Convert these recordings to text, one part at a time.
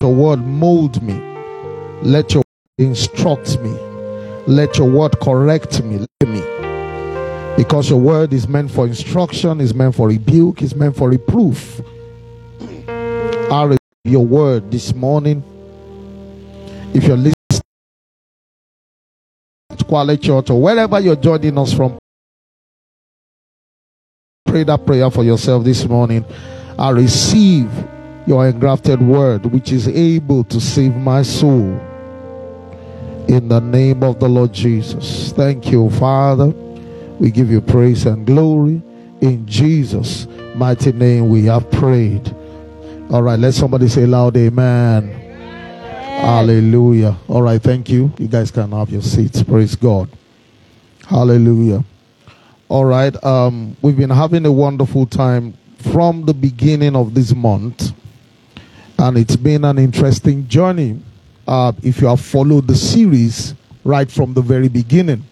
your word mold me. Let your word instruct me. Let your word correct me. Me. Because your word is meant for instruction, is meant for rebuke, is meant for reproof. I receive your word this morning. If you're listening to Quality Church or wherever you're joining us from, pray that prayer for yourself this morning. I receive your engrafted word, which is able to save my soul. In the name of the Lord Jesus. Thank you, Father. We give you praise and glory. In Jesus' mighty name, we have prayed. All right, let somebody say loud, Amen. Hallelujah. All right, thank you. You guys can have your seats. Praise God. Hallelujah. All right, um, we've been having a wonderful time from the beginning of this month, and it's been an interesting journey. Uh, if you have followed the series right from the very beginning,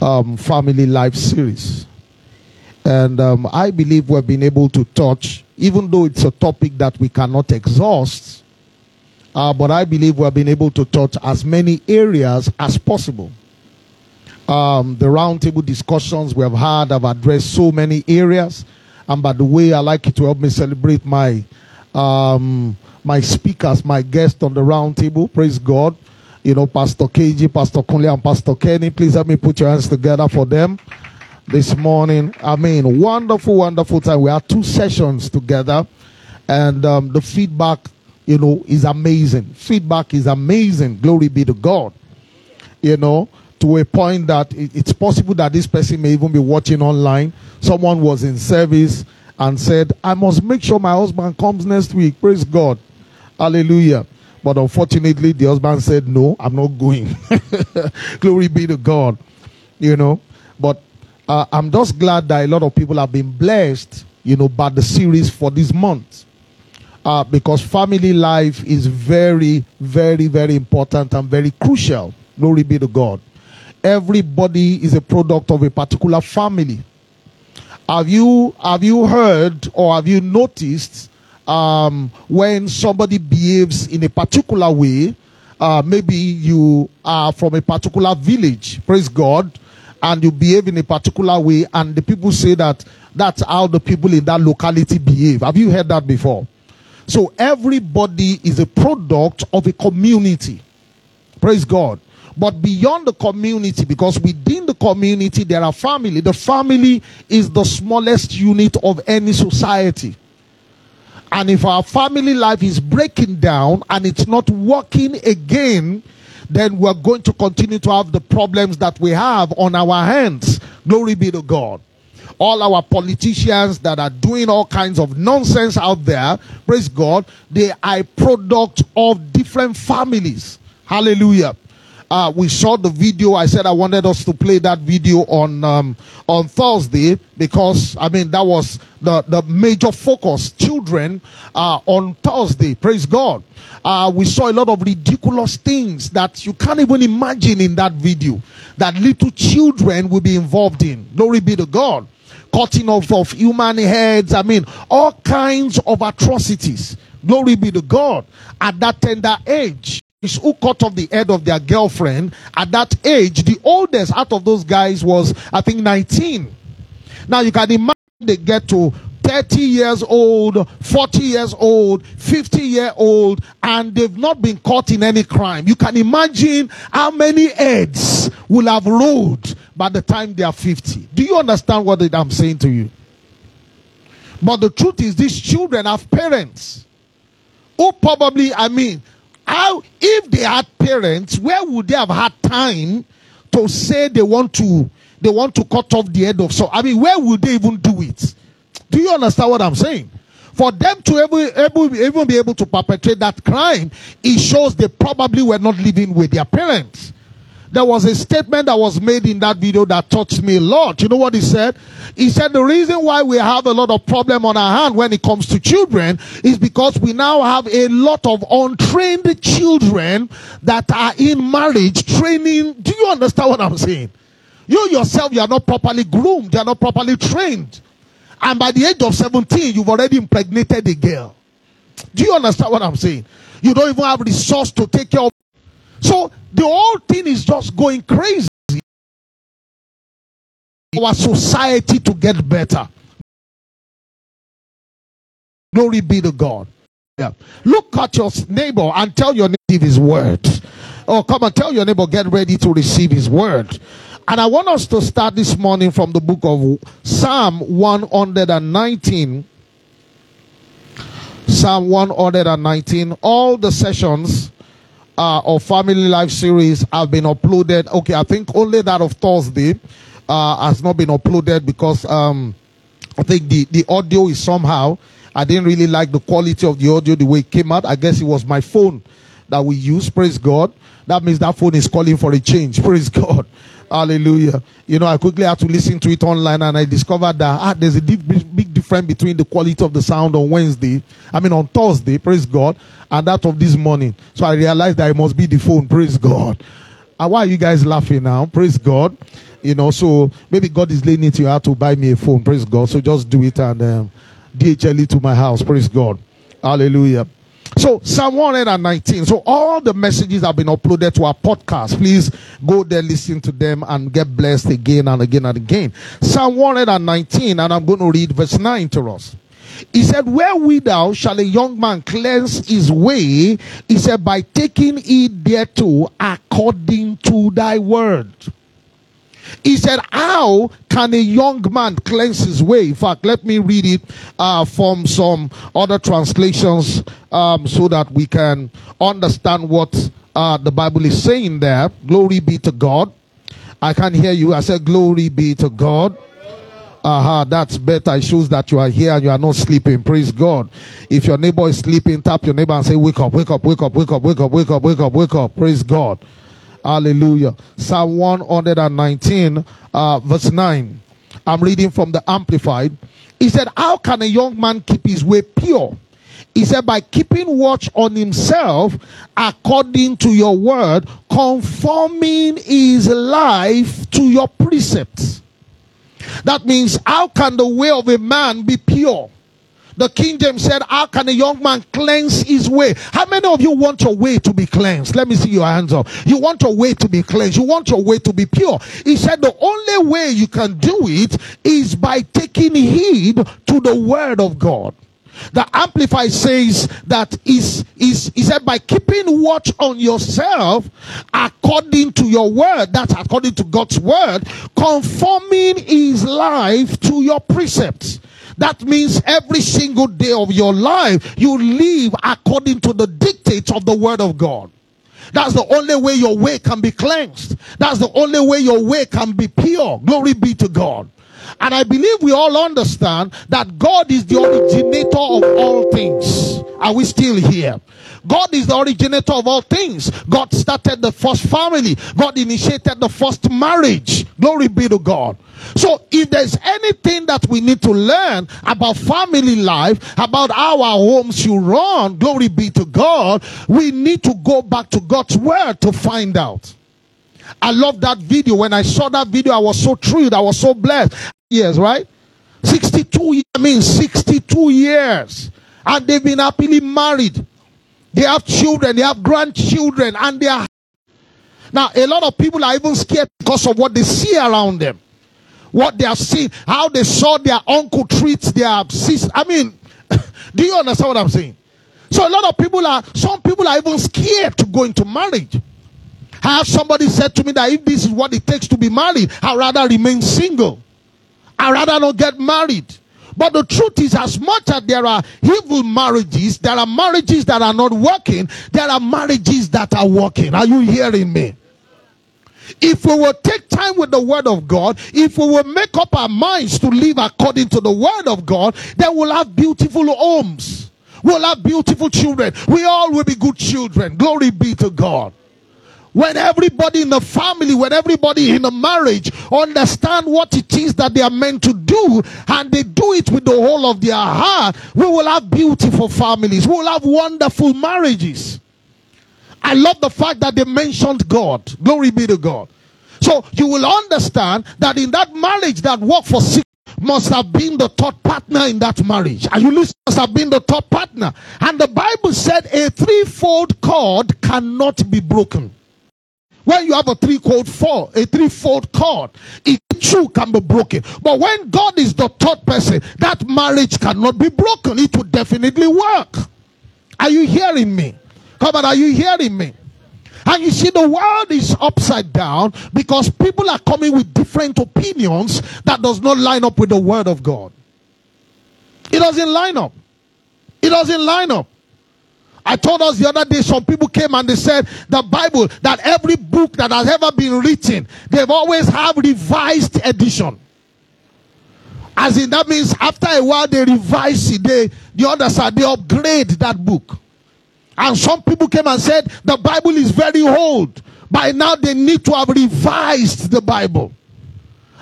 um, family life series, and um, I believe we've been able to touch, even though it's a topic that we cannot exhaust, uh, but I believe we've been able to touch as many areas as possible. Um, the roundtable discussions we have had have addressed so many areas. And by the way, I like it to help me celebrate my um, my speakers, my guests on the roundtable. Praise God. You know, Pastor KG, Pastor Kunle, and Pastor Kenny. Please help me put your hands together for them this morning. I mean, wonderful, wonderful time. We had two sessions together, and um, the feedback, you know, is amazing. Feedback is amazing. Glory be to God. You know, to a point that it- it's possible that this person may even be watching online. Someone was in service and said, I must make sure my husband comes next week. Praise God. Hallelujah. But unfortunately, the husband said, No, I'm not going. Glory be to God. You know, but uh, I'm just glad that a lot of people have been blessed, you know, by the series for this month. Uh, because family life is very, very, very important and very crucial. Glory be to God. Everybody is a product of a particular family. Have you have you heard or have you noticed um, when somebody behaves in a particular way? Uh, maybe you are from a particular village, praise God, and you behave in a particular way, and the people say that that's how the people in that locality behave. Have you heard that before? So everybody is a product of a community. Praise God. But beyond the community, because within the community there are family. The family is the smallest unit of any society. And if our family life is breaking down and it's not working again, then we're going to continue to have the problems that we have on our hands. Glory be to God. All our politicians that are doing all kinds of nonsense out there, praise God, they are product of different families. Hallelujah. Uh, we saw the video. I said I wanted us to play that video on um, on Thursday because I mean that was the the major focus. Children uh, on Thursday. Praise God. Uh, we saw a lot of ridiculous things that you can't even imagine in that video that little children will be involved in. Glory be to God. Cutting off of human heads. I mean all kinds of atrocities. Glory be to God at that tender age who cut off the head of their girlfriend at that age. The oldest out of those guys was, I think, 19. Now you can imagine they get to 30 years old, 40 years old, 50 year old, and they've not been caught in any crime. You can imagine how many heads will have rolled by the time they are 50. Do you understand what I'm saying to you? But the truth is, these children have parents who probably, I mean, how if they had parents, where would they have had time to say they want to they want to cut off the head of so I mean, where would they even do it? Do you understand what I'm saying? For them to able, even be able to perpetrate that crime, it shows they probably were not living with their parents. There was a statement that was made in that video that touched me a lot. You know what he said? He said the reason why we have a lot of problem on our hand when it comes to children is because we now have a lot of untrained children that are in marriage training. Do you understand what I'm saying? You yourself, you are not properly groomed, you are not properly trained. And by the age of 17, you've already impregnated a girl. Do you understand what I'm saying? You don't even have resource to take care of. So the whole thing is just going crazy. Our society to get better. Glory be to God. Yeah. Look at your neighbor and tell your neighbor his word. Oh, come and tell your neighbor, get ready to receive his word. And I want us to start this morning from the book of Psalm 119. Psalm 119. All the sessions uh, of Family Life series have been uploaded. Okay, I think only that of Thursday uh, has not been uploaded because um, I think the, the audio is somehow I didn't really like the quality of the audio, the way it came out. I guess it was my phone that we use. Praise God. That means that phone is calling for a change. Praise God. Hallelujah. You know, I quickly had to listen to it online and I discovered that ah, there's a deep, big difference between the quality of the sound on Wednesday, I mean on Thursday, praise God, and that of this morning. So I realized that it must be the phone, praise God. And why are you guys laughing now? Praise God. You know, so maybe God is laying it you have to buy me a phone, praise God. So just do it and um, DHL to my house. Praise God. Hallelujah. So Psalm 119. So all the messages have been uploaded to our podcast. Please go there, listen to them, and get blessed again and again and again. Psalm 119, and I'm going to read verse 9 to us. He said, Wherewithal shall a young man cleanse his way? He said, By taking heed thereto according to thy word. He said, How can a young man cleanse his way? In fact, let me read it uh, from some other translations um, so that we can understand what uh, the Bible is saying there. Glory be to God. I can't hear you. I said, Glory be to God. Aha, uh-huh, that's better. It shows that you are here and you are not sleeping. Praise God. If your neighbor is sleeping, tap your neighbor and say, Wake up, wake up, wake up, wake up, wake up, wake up, wake up, wake up. Praise God. Hallelujah. Psalm 119, uh, verse 9. I'm reading from the Amplified. He said, How can a young man keep his way pure? He said, By keeping watch on himself according to your word, conforming his life to your precepts. That means, how can the way of a man be pure? The King James said, How can a young man cleanse his way? How many of you want your way to be cleansed? Let me see your hands up. You want your way to be cleansed. You want your way to be pure. He said, The only way you can do it is by taking heed to the word of God. The Amplified says that is is he said by keeping watch on yourself according to your word, that's according to God's word, conforming his life to your precepts. That means every single day of your life, you live according to the dictates of the Word of God. That's the only way your way can be cleansed. That's the only way your way can be pure. Glory be to God. And I believe we all understand that God is the originator of all things. Are we still here? God is the originator of all things. God started the first family. God initiated the first marriage. Glory be to God. So if there's anything that we need to learn about family life, about how our homes should run, glory be to God, we need to go back to God's word to find out. I love that video. When I saw that video, I was so thrilled. I was so blessed. Years, right? 62 years, I mean 62 years. And they've been happily married. They have children, they have grandchildren, and they are. Now, a lot of people are even scared because of what they see around them what they have seen, how they saw their uncle treat their sister. I mean, do you understand what I'm saying? So a lot of people are, some people are even scared to go into marriage. I have somebody said to me that if this is what it takes to be married, I'd rather remain single. I'd rather not get married. But the truth is, as much as there are evil marriages, there are marriages that are not working, there are marriages that are working. Are you hearing me? If we will take time with the word of God, if we will make up our minds to live according to the word of God, then we'll have beautiful homes. We'll have beautiful children. We all will be good children. Glory be to God. When everybody in the family, when everybody in the marriage understand what it is that they are meant to do and they do it with the whole of their heart, we will have beautiful families. We will have wonderful marriages. I love the fact that they mentioned God. Glory be to God. So you will understand that in that marriage that worked for six must have been the third partner in that marriage. Are you? Must have been the third partner. And the Bible said a threefold cord cannot be broken. When you have a three-fold four, a three-fold cord, it too can be broken. But when God is the third person, that marriage cannot be broken. It will definitely work. Are you hearing me? Come on, are you hearing me? And you see, the world is upside down because people are coming with different opinions that does not line up with the word of God. It doesn't line up. It doesn't line up. I told us the other day, some people came and they said the Bible, that every book that has ever been written, they've always have revised edition. As in, that means after a while they revise it, they, the other side, they upgrade that book. And some people came and said the Bible is very old. By now they need to have revised the Bible.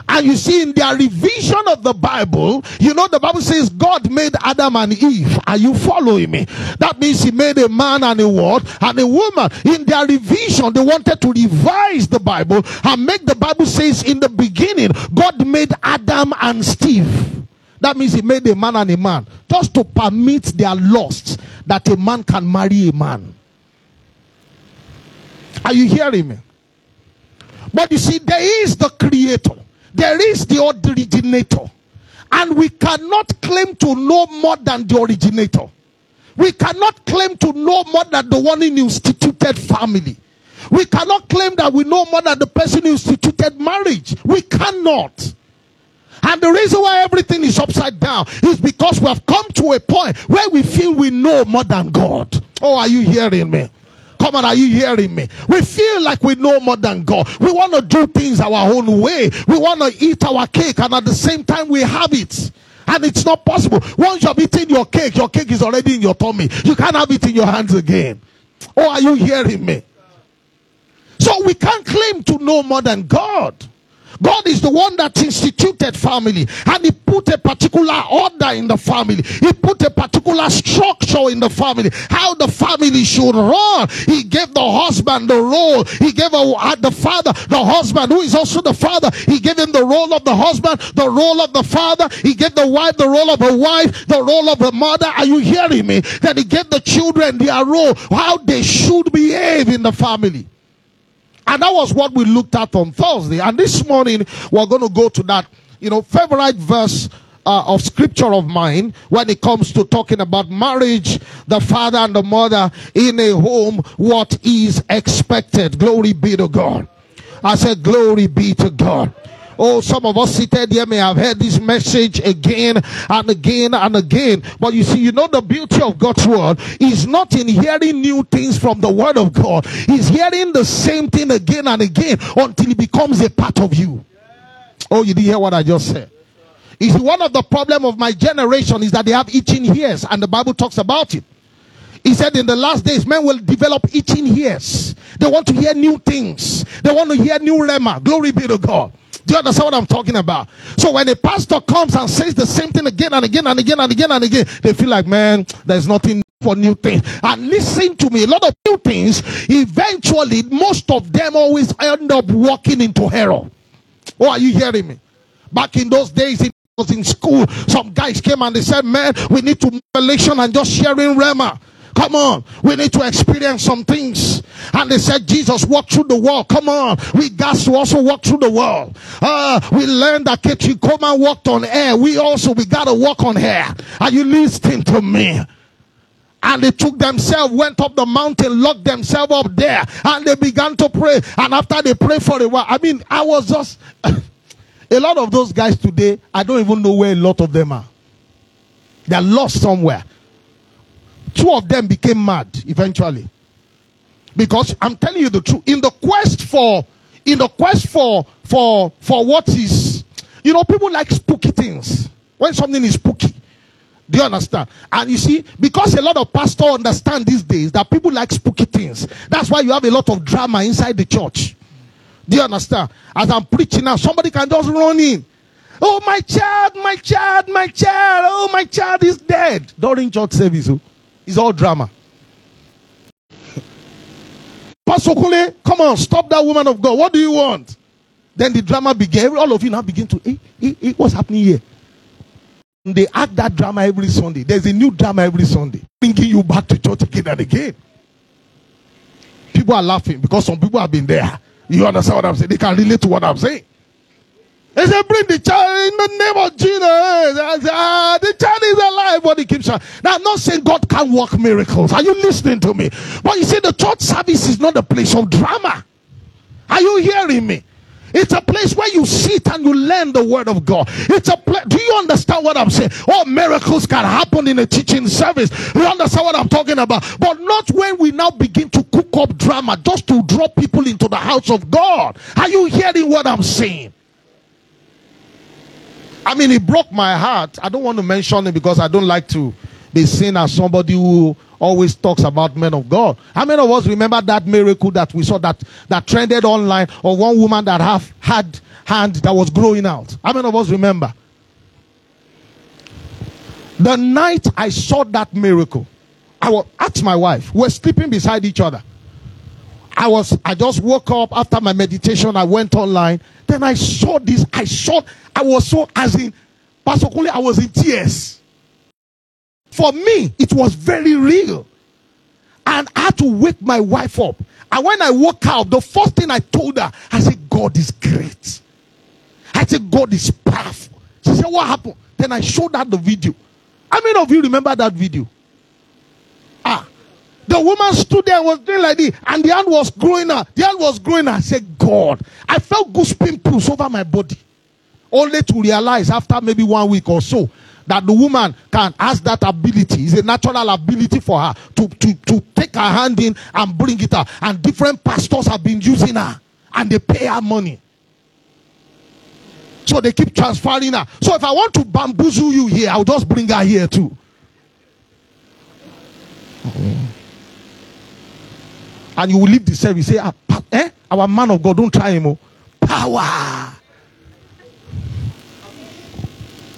And you see, in their revision of the Bible, you know, the Bible says God made Adam and Eve. Are you following me? That means He made a man and a what? And a woman. In their revision, they wanted to revise the Bible and make the Bible says in the beginning, God made Adam and Steve. That means He made a man and a man just to permit their lust that a man can marry a man. Are you hearing me? But you see, there is the creator. There is the originator. And we cannot claim to know more than the originator. We cannot claim to know more than the one in instituted family. We cannot claim that we know more than the person who instituted marriage. We cannot. And the reason why everything is upside down is because we have come to a point where we feel we know more than God. Oh, are you hearing me? Come on, are you hearing me? We feel like we know more than God. We want to do things our own way. We want to eat our cake, and at the same time, we have it. And it's not possible. Once you've eaten your cake, your cake is already in your tummy. You can't have it in your hands again. Oh, are you hearing me? So we can't claim to know more than God. God is the one that instituted family and he put a particular order in the family. He put a particular structure in the family, how the family should run. He gave the husband the role. He gave a, uh, the father, the husband, who is also the father. He gave him the role of the husband, the role of the father. He gave the wife the role of a wife, the role of a mother. Are you hearing me? That he gave the children their role, how they should behave in the family. And that was what we looked at on Thursday. And this morning, we're going to go to that, you know, favorite verse uh, of scripture of mine when it comes to talking about marriage, the father and the mother in a home, what is expected. Glory be to God. I said, glory be to God. Oh, some of us seated here may have heard this message again and again and again. But you see, you know, the beauty of God's word is not in hearing new things from the word of God. He's hearing the same thing again and again until it becomes a part of you. Oh, you didn't hear what I just said. Is one of the problem of my generation is that they have itching ears and the Bible talks about it. He said in the last days, men will develop itching ears. They want to hear new things. They want to hear new rhema. Glory be to God. Do you understand what I'm talking about? So when a pastor comes and says the same thing again and again and again and again and again, they feel like, man, there's nothing for new things. And listen to me, a lot of new things, eventually, most of them always end up walking into error. Oh, are you hearing me? Back in those days, it was in school. Some guys came and they said, man, we need to revelation and just sharing Rhema. Come on. We need to experience some things. And they said, Jesus walked through the wall. Come on. We got to also walk through the wall. Uh, we learned that Kechikoma walked on air. We also, we got to walk on air. Are you listening to me? and they took themselves, went up the mountain, locked themselves up there, and they began to pray. And after they prayed for a while, I mean, I was just a lot of those guys today, I don't even know where a lot of them are. They're lost somewhere two of them became mad eventually. Because I'm telling you the truth, in the quest for, in the quest for, for, for what is, you know, people like spooky things. When something is spooky. Do you understand? And you see, because a lot of pastors understand these days that people like spooky things. That's why you have a lot of drama inside the church. Do you understand? As I'm preaching now, somebody can just run in. Oh, my child, my child, my child. Oh, my child is dead during church service. Oh. It's all drama. Pastor Kunle, come on, stop that woman of God. What do you want? Then the drama began. All of you now begin to, hey, hey, hey, what's happening here? They act that drama every Sunday. There's a new drama every Sunday, bringing you back to church again and again. People are laughing because some people have been there. You understand what I'm saying? They can relate to what I'm saying. They said, bring the child in the name of Jesus. Ah, the child is alive, but he keeps on. Now, I'm not saying God can't work miracles. Are you listening to me? But you see, the church service is not a place of drama. Are you hearing me? It's a place where you sit and you learn the word of God. It's a place. Do you understand what I'm saying? All miracles can happen in a teaching service. You understand what I'm talking about? But not when we now begin to cook up drama just to draw people into the house of God. Are you hearing what I'm saying? I mean, it broke my heart. I don't want to mention it because I don't like to be seen as somebody who always talks about men of God. How many of us remember that miracle that we saw that, that trended online of one woman that have had hand that was growing out? How many of us remember? The night I saw that miracle, I was asked my wife, we we're sleeping beside each other. I was I just woke up after my meditation, I went online, then I saw this, I saw I was so as in Pastor Kunle, I was in tears. For me, it was very real. And I had to wake my wife up. And when I woke up, the first thing I told her, I said, God is great. I said, God is powerful. She said, What happened? Then I showed her the video. How many of you remember that video? The woman stood there and was doing like this, and the hand was growing out. The hand was growing out. I said, God. I felt goose pimples over my body. Only to realize after maybe one week or so that the woman can has that ability. It's a natural ability for her to, to, to take her hand in and bring it out. And different pastors have been using her and they pay her money. So they keep transferring her. So if I want to bamboozle you here, I'll just bring her here too. And you will leave the service. Say, ah, eh? Our man of God, don't try him. Oh. Power.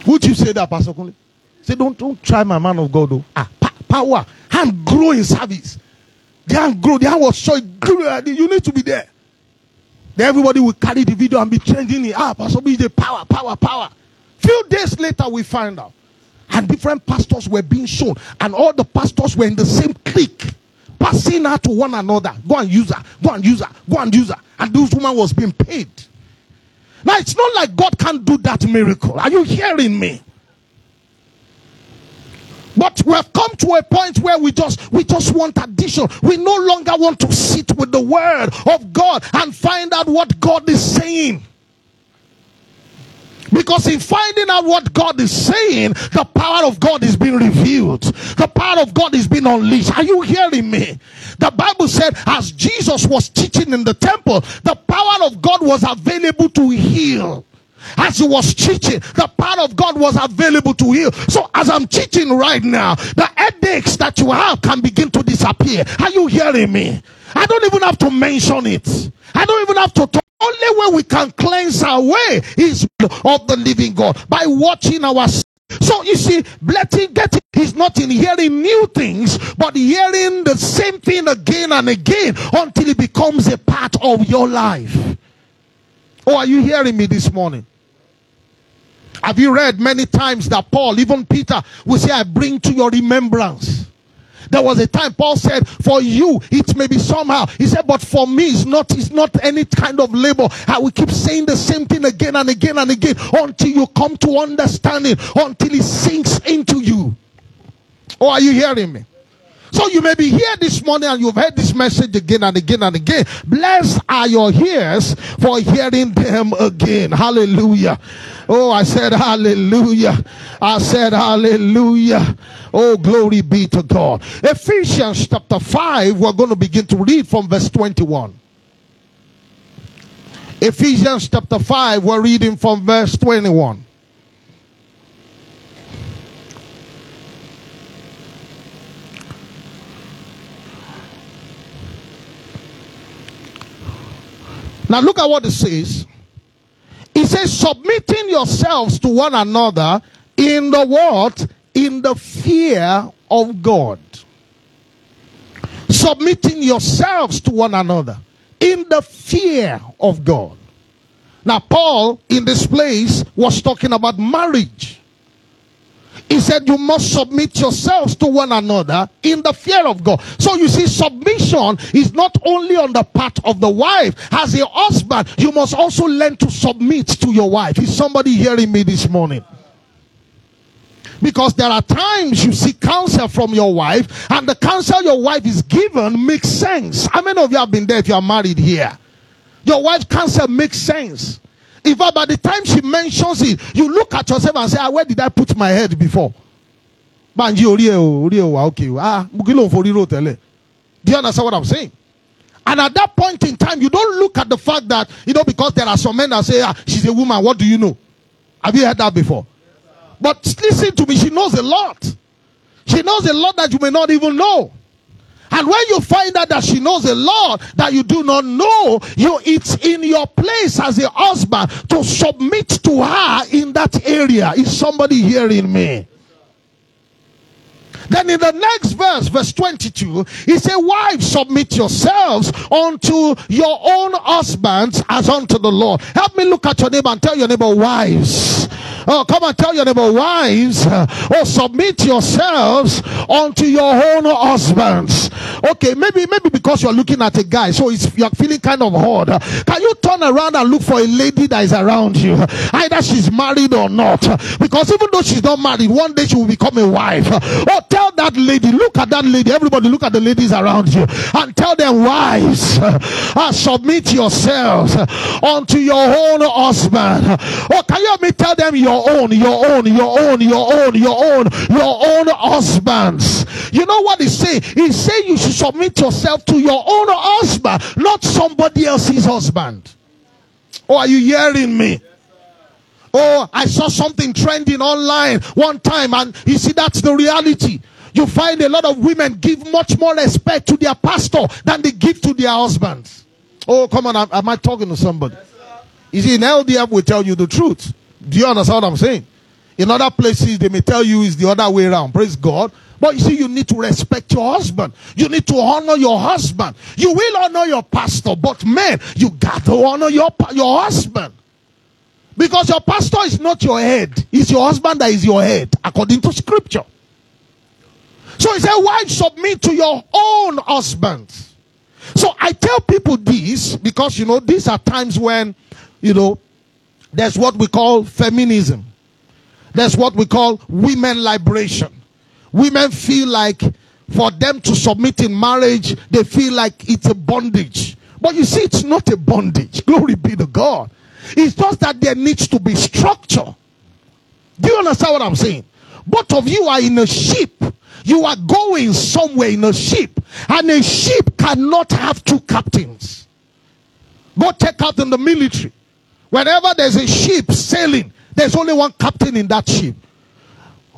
Would you say that, Pastor Kunle? Say, don't, don't try my man of God, though. Ah, pa- power. Hand grow in service. The hand grow. The hand was so grew. You need to be there. Then everybody will carry the video and be changing it. Ah, Pastor B, the power, power, power. Few days later, we find out. And different pastors were being shown. And all the pastors were in the same clique. Passing her to one another. Go and use her. Go and use her. Go and use her. And this woman was being paid. Now it's not like God can't do that miracle. Are you hearing me? But we have come to a point where we just we just want addition. We no longer want to sit with the word of God and find out what God is saying. Because in finding out what God is saying, the power of God is being revealed. The power of God is being unleashed. Are you hearing me? The Bible said, as Jesus was teaching in the temple, the power of God was available to heal. As he was teaching, the power of God was available to heal. So as I'm teaching right now, the headaches that you have can begin to disappear. Are you hearing me? I don't even have to mention it. I don't even have to talk. Only way we can cleanse our way is of the living God by watching our so you see, blessing getting is not in hearing new things, but hearing the same thing again and again until it becomes a part of your life. Oh, are you hearing me this morning? Have you read many times that Paul, even Peter, will say, I bring to your remembrance. There was a time Paul said, For you, it may be somehow. He said, But for me, it's not, it's not any kind of labor. I will keep saying the same thing again and again and again until you come to understanding, until it sinks into you. Oh, are you hearing me? So you may be here this morning and you've heard this message again and again and again. Blessed are your ears for hearing them again. Hallelujah. Oh, I said hallelujah. I said hallelujah. Oh, glory be to God. Ephesians chapter 5, we're going to begin to read from verse 21. Ephesians chapter 5, we're reading from verse 21. Now look at what it says. It says, submitting yourselves to one another in the what? In the fear of God. Submitting yourselves to one another in the fear of God. Now, Paul in this place was talking about marriage. He said, You must submit yourselves to one another in the fear of God. So you see, submission is not only on the part of the wife. As a husband, you must also learn to submit to your wife. Is somebody hearing me this morning? Because there are times you seek counsel from your wife, and the counsel your wife is given makes sense. How many of you have been there if you are married here? Your wife's counsel makes sense. In fact, by the time she mentions it, you look at yourself and say, ah, Where did I put my head before? Banji ori o, ori o, okay. Ah, mukilo for tele. Do you understand what I'm saying? And at that point in time, you don't look at the fact that, you know, because there are some men that say, ah, she's a woman, what do you know? Have you heard that before? But listen to me, she knows a lot. She knows a lot that you may not even know. And when you find out that she knows a lot that you do not know, you it's in your place as a husband to submit to her in that area. Is somebody hearing me? Then in the next verse, verse 22, he said, Wives, submit yourselves unto your own husbands as unto the Lord. Help me look at your neighbor and tell your neighbor, Wives, Oh, come and tell your neighbor, wives, oh, submit yourselves unto your own husbands. Okay, maybe, maybe because you're looking at a guy, so you're feeling kind of hard. Can you turn around and look for a lady that is around you? Either she's married or not. Because even though she's not married, one day she will become a wife. Oh, tell that lady, look at that lady. Everybody look at the ladies around you and tell them, wives, uh, submit yourselves unto your own husband. Oh, can you help me tell them your your own, your own, your own, your own, your own, your own husbands. You know what he's say? He's say you should submit yourself to your own husband, not somebody else's husband. Oh, are you hearing me? Oh, I saw something trending online one time, and you see, that's the reality. You find a lot of women give much more respect to their pastor than they give to their husbands. Oh, come on, am I talking to somebody? You see, in LDF, will tell you the truth. Do you understand what I'm saying? In other places, they may tell you it's the other way around. Praise God. But you see, you need to respect your husband. You need to honor your husband. You will honor your pastor, but man, you got to honor your, your husband. Because your pastor is not your head. It's your husband that is your head, according to scripture. So he said, why submit to your own husband? So I tell people this because, you know, these are times when, you know, there's what we call feminism. There's what we call women liberation. Women feel like for them to submit in marriage, they feel like it's a bondage. But you see, it's not a bondage. Glory be to God. It's just that there needs to be structure. Do you understand what I'm saying? Both of you are in a ship. You are going somewhere in a ship. And a ship cannot have two captains. Go take out in the military. Whenever there's a ship sailing, there's only one captain in that ship.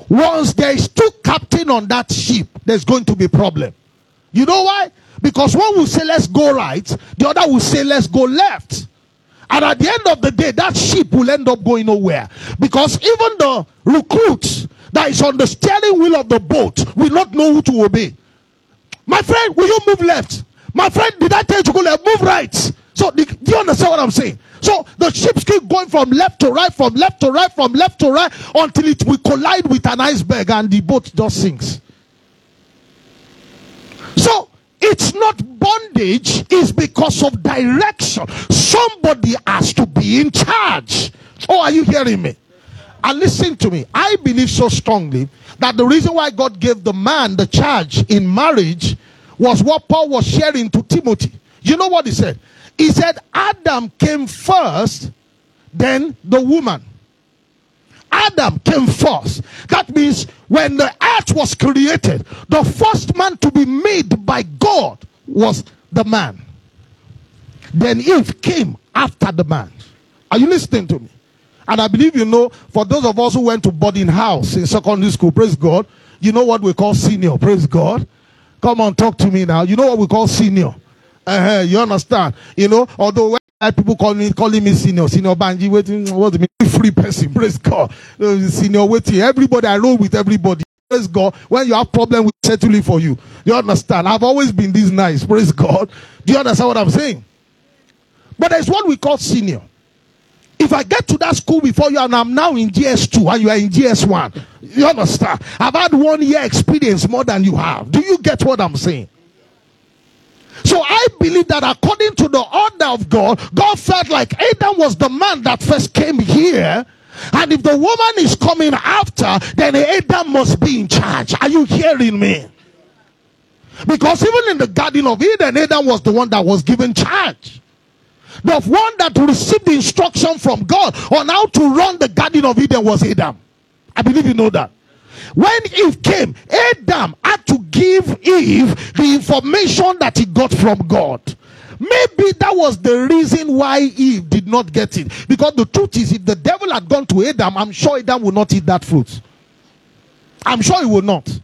Once there is two captain on that ship, there's going to be problem. You know why? Because one will say let's go right, the other will say let's go left. And at the end of the day, that ship will end up going nowhere. Because even the recruits that is on the steering wheel of the boat will not know who to obey. My friend, will you move left? My friend, did I tell you to go left? Move right. So, do you understand what I'm saying? So the ships keep going from left to right, from left to right, from left to right until it will collide with an iceberg and the boat just sinks. So it's not bondage, it's because of direction. Somebody has to be in charge. Oh, are you hearing me? And listen to me. I believe so strongly that the reason why God gave the man the charge in marriage was what Paul was sharing to Timothy. You know what he said? He said Adam came first, then the woman. Adam came first. That means when the earth was created, the first man to be made by God was the man. Then Eve came after the man. Are you listening to me? And I believe you know, for those of us who went to boarding house in secondary school, praise God, you know what we call senior, praise God. Come on, talk to me now. You know what we call senior. Uh-huh, you understand? You know, although when people call me calling me senior, senior Banji, waiting, what do you mean? Free person, praise God. Uh, senior waiting. Everybody, I roll with everybody. Praise God. When you have problem with settling for you. You understand? I've always been this nice. Praise God. Do you understand what I'm saying? But there's what we call senior. If I get to that school before you and I'm now in JS2 and you are in JS1, you understand? I've had one year experience more than you have. Do you get what I'm saying? So I believe that according to the order of God, God felt like Adam was the man that first came here. And if the woman is coming after, then Adam must be in charge. Are you hearing me? Because even in the Garden of Eden, Adam was the one that was given charge. The one that received the instruction from God on how to run the Garden of Eden was Adam. I believe you know that. When Eve came, Adam had to give Eve the information that he got from God. Maybe that was the reason why Eve did not get it. Because the truth is, if the devil had gone to Adam, I'm sure Adam would not eat that fruit. I'm sure he would not.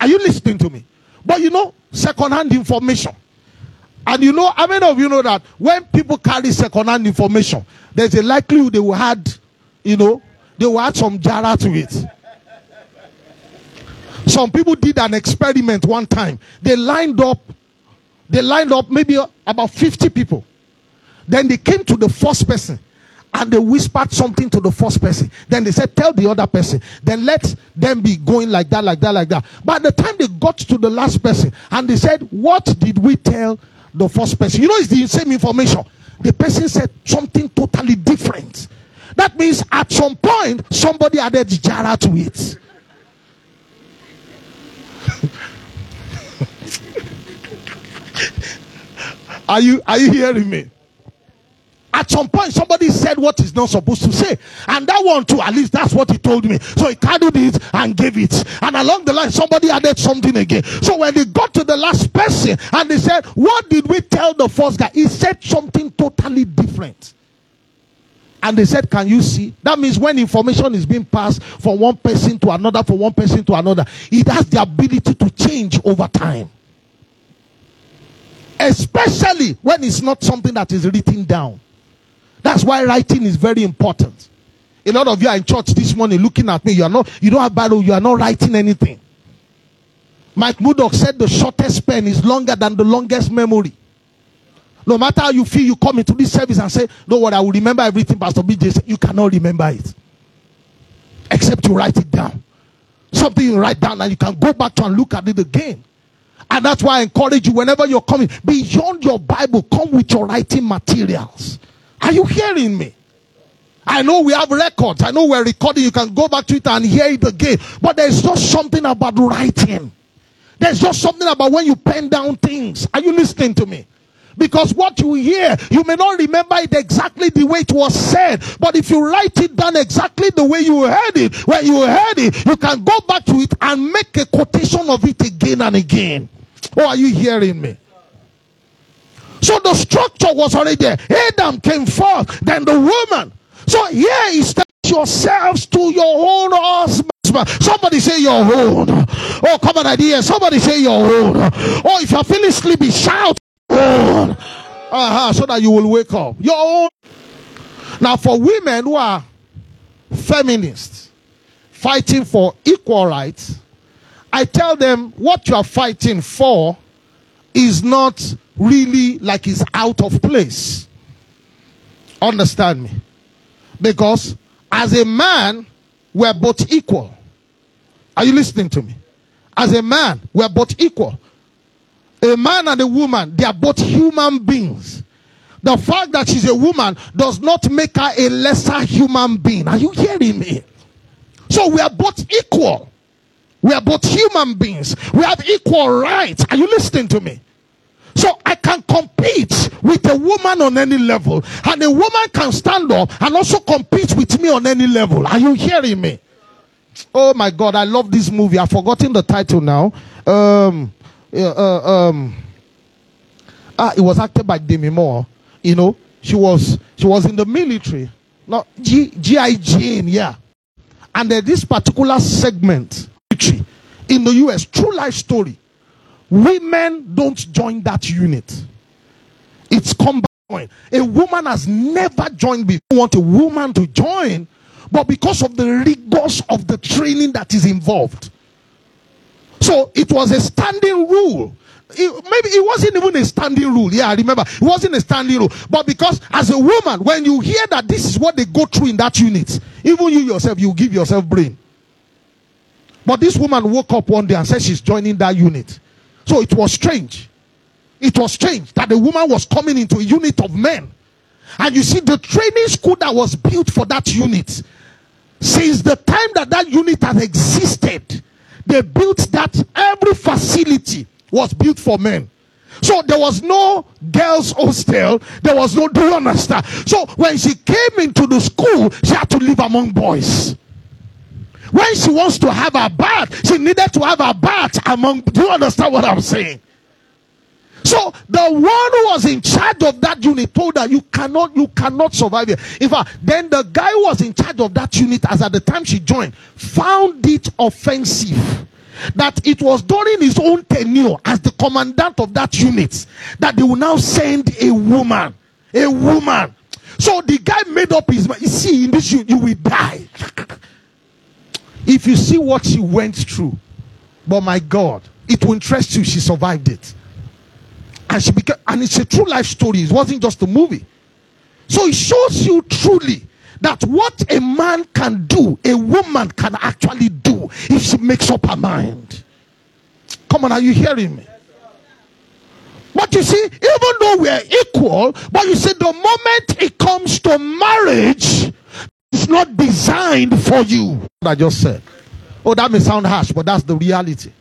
Are you listening to me? But you know, second-hand information. And you know, how many of you know that when people carry second-hand information, there's a likelihood they will add, you know, they will add some jara to it. Some people did an experiment one time. They lined up, they lined up maybe about 50 people. Then they came to the first person and they whispered something to the first person. Then they said, Tell the other person. Then let them be going like that, like that, like that. By the time they got to the last person and they said, What did we tell the first person? You know, it's the same information. The person said something totally different. That means at some point, somebody added jara to it. Are you are you hearing me? At some point, somebody said what he's not supposed to say. And that one too, at least that's what he told me. So he carried it and gave it. And along the line, somebody added something again. So when they got to the last person and they said, What did we tell the first guy? He said something totally different. And they said, Can you see? That means when information is being passed from one person to another, from one person to another, it has the ability to change over time. Especially when it's not something that is written down. That's why writing is very important. A lot of you are in church this morning looking at me. You are not, you don't have Bible, you are not writing anything. Mike Murdock said the shortest pen is longer than the longest memory. No matter how you feel, you come into this service and say, No, what I will remember everything Pastor BJ said. You cannot remember it. Except you write it down. Something you write down and you can go back to and look at it again. And that's why I encourage you whenever you're coming, beyond your Bible, come with your writing materials. Are you hearing me? I know we have records. I know we're recording. You can go back to it and hear it again. But there's just something about writing. There's just something about when you pen down things. Are you listening to me? Because what you hear, you may not remember it exactly the way it was said. But if you write it down exactly the way you heard it, when you heard it, you can go back to it and make a quotation of it again and again. Oh, are you hearing me? So the structure was already there. Adam came forth, then the woman. So here is yourselves to your own husband. Somebody say your own. Oh, come on, idea. Somebody say your own. Oh, if you're feeling sleepy, shout Uh-huh, so that you will wake up. Your own. Now, for women who are feminists, fighting for equal rights, I tell them what you are fighting for is not really like it's out of place. Understand me? Because as a man, we're both equal. Are you listening to me? As a man, we're both equal. A man and a woman, they are both human beings. The fact that she's a woman does not make her a lesser human being. Are you hearing me? So we are both equal. We are both human beings. We have equal rights. Are you listening to me? So I can compete with a woman on any level, and a woman can stand up and also compete with me on any level. Are you hearing me? Oh my God, I love this movie. I've forgotten the title now. Um, uh, um, ah, it was acted by Demi Moore. You know, she was she was in the military, not G, GI Jane, yeah. And this particular segment in the US, true life story. Women don't join that unit. It's combined. A woman has never joined before. Want a woman to join, but because of the rigors of the training that is involved. So it was a standing rule it, maybe it wasn't even a standing rule. Yeah, I remember. It wasn't a standing rule. But because as a woman, when you hear that this is what they go through in that unit, even you yourself, you give yourself brain. But this woman woke up one day and said she's joining that unit. So it was strange. It was strange that the woman was coming into a unit of men. And you see, the training school that was built for that unit, since the time that that unit has existed, they built that every facility was built for men. So there was no girls' hostel. There was no, do you understand? So when she came into the school, she had to live among boys. When she wants to have a bath, she needed to have a bath among, do you understand what I'm saying? So the one who was in charge of that unit told her, "You cannot, you cannot survive here." In fact, then the guy who was in charge of that unit, as at the time she joined, found it offensive that it was during his own tenure as the commandant of that unit that they will now send a woman, a woman. So the guy made up his mind. See, in this you, you will die. if you see what she went through, but my God, it will interest you. She survived it and she became and it's a true life story. It wasn't just a movie. So it shows you truly that what a man can do a woman can actually do if she makes up her mind. Come on are you hearing me? But you see even though we're equal but you see the moment it comes to marriage it's not designed for you. I just said. Oh that may sound harsh but that's the reality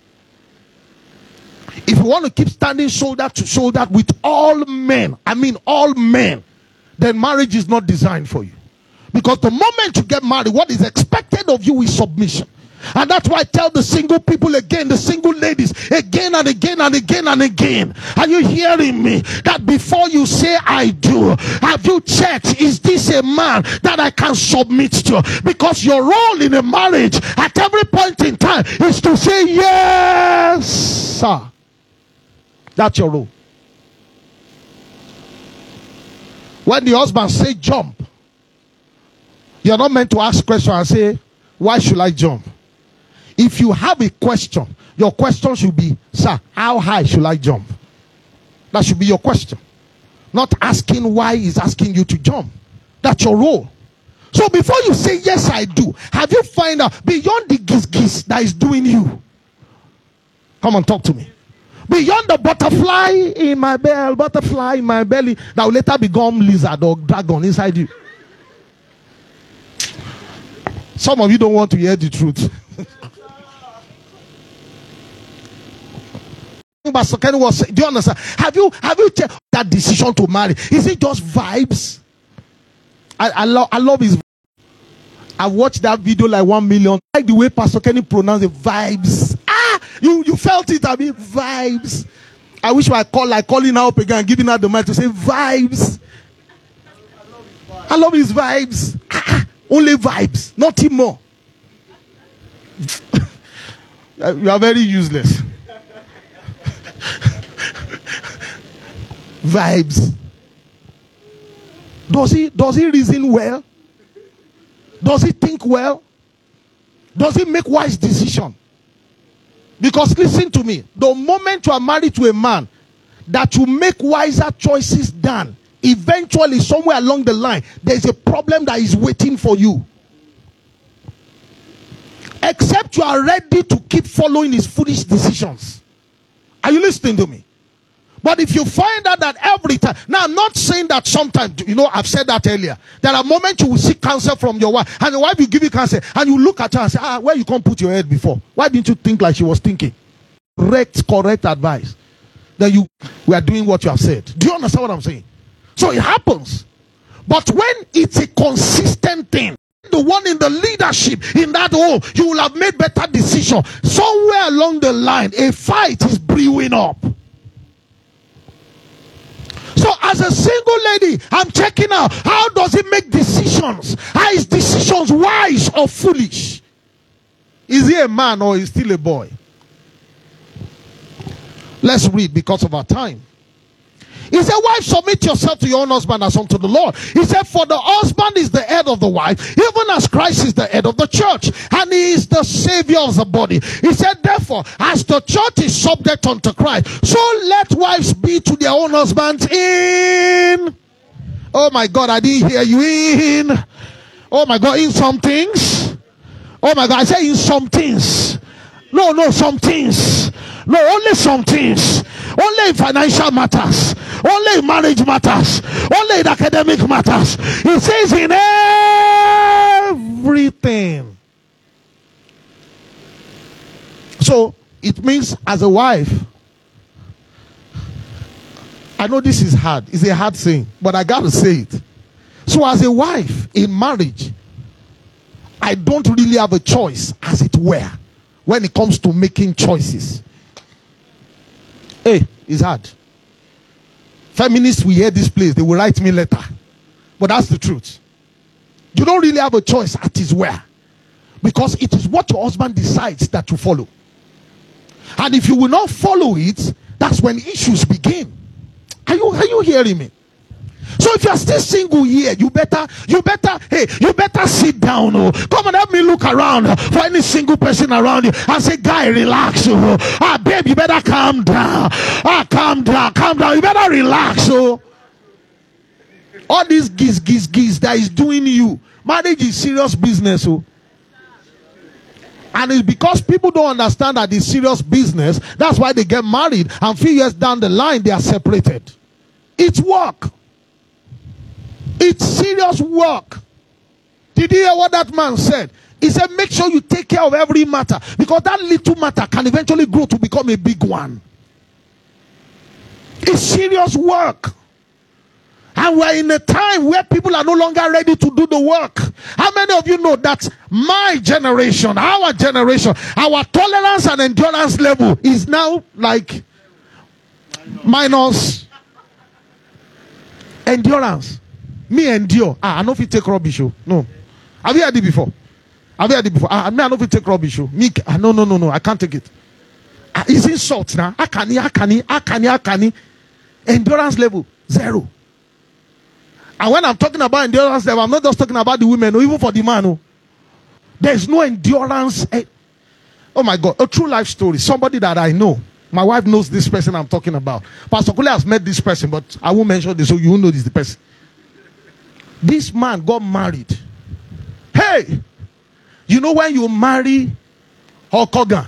if you want to keep standing shoulder to shoulder with all men, I mean all men, then marriage is not designed for you. Because the moment you get married, what is expected of you is submission. And that's why I tell the single people again, the single ladies, again and again and again and again. Are you hearing me? That before you say I do, have you checked? Is this a man that I can submit to? Because your role in a marriage at every point in time is to say yes, sir. That's your role. When the husband say jump, you're not meant to ask question and say, why should I jump? If you have a question, your question should be, sir, how high should I jump? That should be your question. Not asking why he's asking you to jump. That's your role. So before you say, yes, I do, have you find out beyond the giz giz that is doing you? Come on, talk to me beyond the butterfly in my belly, butterfly in my belly that will later become lizard or dragon inside you. Some of you don't want to hear the truth. Pastor Kenny was do you understand? Have you have you taken that decision to marry? Is it just vibes? I, I love I love his I watched that video like one million. I like the way Pastor Kenny pronounced the vibes. You you felt it, I mean vibes. I wish I call like calling her up again, giving her the mic to say vibes. I love his vibes. Ah, ah, only vibes, nothing more. you are very useless. vibes. Does he does he reason well? Does he think well? Does he make wise decision? Because listen to me, the moment you are married to a man that you make wiser choices than, eventually somewhere along the line, there's a problem that is waiting for you. Except you are ready to keep following his foolish decisions. Are you listening to me? But if you find out that every time, now I'm not saying that sometimes, you know, I've said that earlier. There are moments you will seek counsel from your wife, and your wife will give you counsel, and you look at her and say, ah, where you can't put your head before? Why didn't you think like she was thinking? Correct, correct advice. Then you we are doing what you have said. Do you understand what I'm saying? So it happens. But when it's a consistent thing, the one in the leadership in that home, you will have made better decision. Somewhere along the line, a fight is brewing up. As a single lady, I'm checking out how does he make decisions? Are his decisions wise or foolish? Is he a man or is he still a boy? Let's read because of our time. He said, Wife, submit yourself to your own husband as unto the Lord. He said, For the husband is the head of the wife, even as Christ is the head of the church, and he is the savior of the body. He said, Therefore, as the church is subject unto Christ, so let wives be to their own husbands in. Oh my God, I didn't hear you in. Oh my God, in some things. Oh my God, I say in some things. No, no, some things. No, only some things. Only in financial matters. Only in marriage matters. Only in academic matters. He says in everything. So it means as a wife, I know this is hard. It's a hard thing, but I got to say it. So as a wife in marriage, I don't really have a choice, as it were, when it comes to making choices. Hey, it's hard. Feminists will hear this place, they will write me letter. But that's the truth. You don't really have a choice at his where. Because it is what your husband decides that you follow. And if you will not follow it, that's when issues begin. Are you are you hearing me? So if you're still single here, you better, you better, hey, you better sit down. Oh. Come and help me look around for any single person around you and say, guy, relax. Oh. Ah, babe, you better calm down. Ah, calm down, calm down. You better relax. Oh. All these giz, giz, giz that is doing you. Marriage is serious business. Oh. And it's because people don't understand that it's serious business. That's why they get married. And few years down the line, they are separated. It's work. It's serious work. Did you hear what that man said? He said, make sure you take care of every matter because that little matter can eventually grow to become a big one. It's serious work. And we're in a time where people are no longer ready to do the work. How many of you know that my generation, our generation, our tolerance and endurance level is now like minus endurance? Me endure. Ah, I know if you take rubbish. Oh. No. Have you heard it before? Have you heard it before? Ah, me, I know if you take rubbish. Oh. Me, ah, no, no, no, no. I can't take it. Ah, it's insult now. I can, I can, he? I can, he? I can. he? Endurance level zero. And when I'm talking about endurance level, I'm not just talking about the women, or even for the man. Oh. There's no endurance. Eh. Oh my God, a true life story. Somebody that I know. My wife knows this person I'm talking about. Pastor Kunle has met this person, but I won't mention this so you know this the person. This man got married. Hey, you know when you marry Hulk Hogan?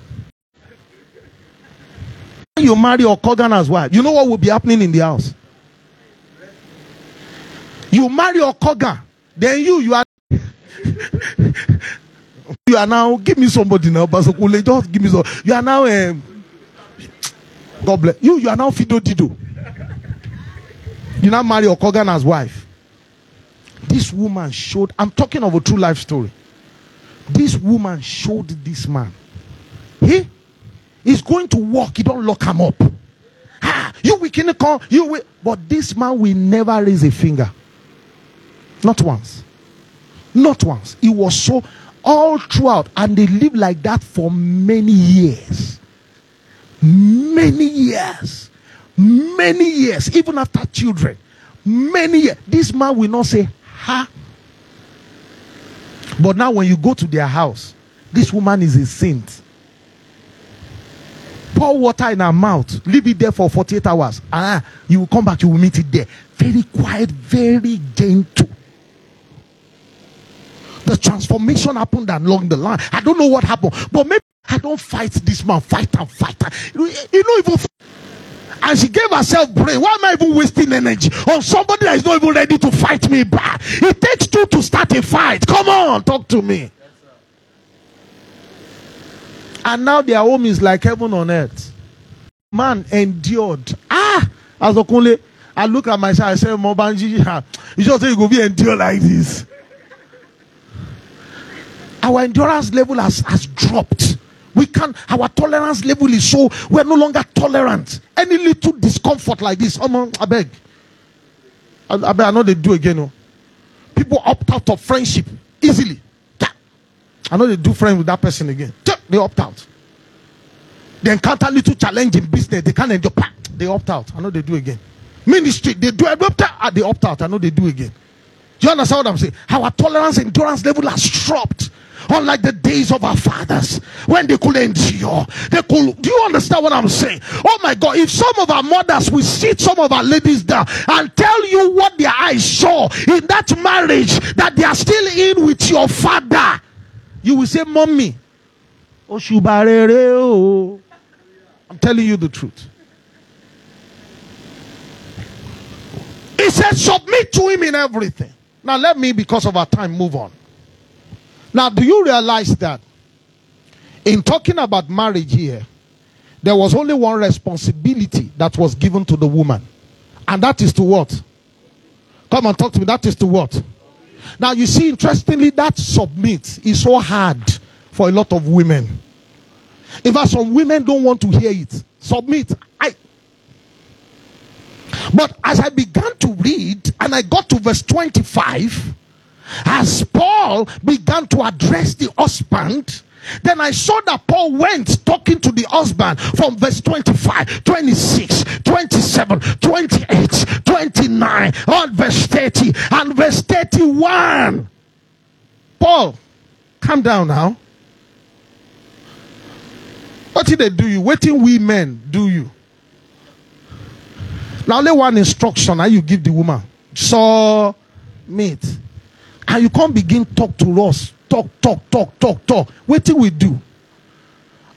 When you marry Hulk Hogan as well, you know what will be happening in the house? You marry Hulk Hogan, then you, you are. you are now, give me somebody now, Pastor just give me some. You are now, um, God bless you, you are now Fido Dido. You now marry Hulk as wife. This woman showed, I'm talking of a true life story. This woman showed this man. He is going to walk, he don't lock him up. Ah, you we can call you will, but this man will never raise a finger. Not once. Not once. It was so all throughout, and they lived like that for many years. Many years. Many years, even after children. Many years. This man will not say, Ha! But now, when you go to their house, this woman is a saint. Pour water in her mouth, leave it there for 48 hours. Ah, you will come back, you will meet it there. Very quiet, very gentle. The transformation happened along the line. I don't know what happened, but maybe I don't fight this man, fight and fight. You know, even and she gave herself brain. Why am I even wasting energy on somebody that is not even ready to fight me back? It takes two to start a fight. Come on, talk to me. And now their home is like heaven on earth. Man endured. Ah, as Okunle, I look at myself, I say, Mobanji, you just say you go be endure like this. Our endurance level has, has dropped. We can't. our tolerance level is so we're no longer tolerant. Any little discomfort like this, I beg. I, I beg, I know they do again. Oh. People opt out of friendship easily. I know they do friends with that person again. They opt out. They encounter little challenge in business. They can't endure. They opt out. I know they do again. Ministry, they do it at the opt out. I know they do again. Do you understand what I'm saying? Our tolerance endurance level has dropped. Unlike the days of our fathers when they could endure. They could do you understand what I'm saying? Oh my god, if some of our mothers will sit some of our ladies down and tell you what their eyes saw in that marriage that they are still in with your father, you will say, Mommy, oh, I'm telling you the truth. He said, Submit to him in everything. Now, let me, because of our time, move on. Now, do you realize that in talking about marriage here, there was only one responsibility that was given to the woman, and that is to what? Come and talk to me. That is to what? Now, you see, interestingly, that submit is so hard for a lot of women. In fact, some women don't want to hear it. Submit. I. But as I began to read and I got to verse 25, as Paul began to address the husband, then I saw that Paul went talking to the husband from verse 25, 26, 27, 28, 29, on verse 30, and verse 31. Paul, calm down now. What did they do you? Waiting we men do you? Now, only one instruction how you give the woman. So, meat. And you can't begin talk to us. Talk, talk, talk, talk, talk. What did we do?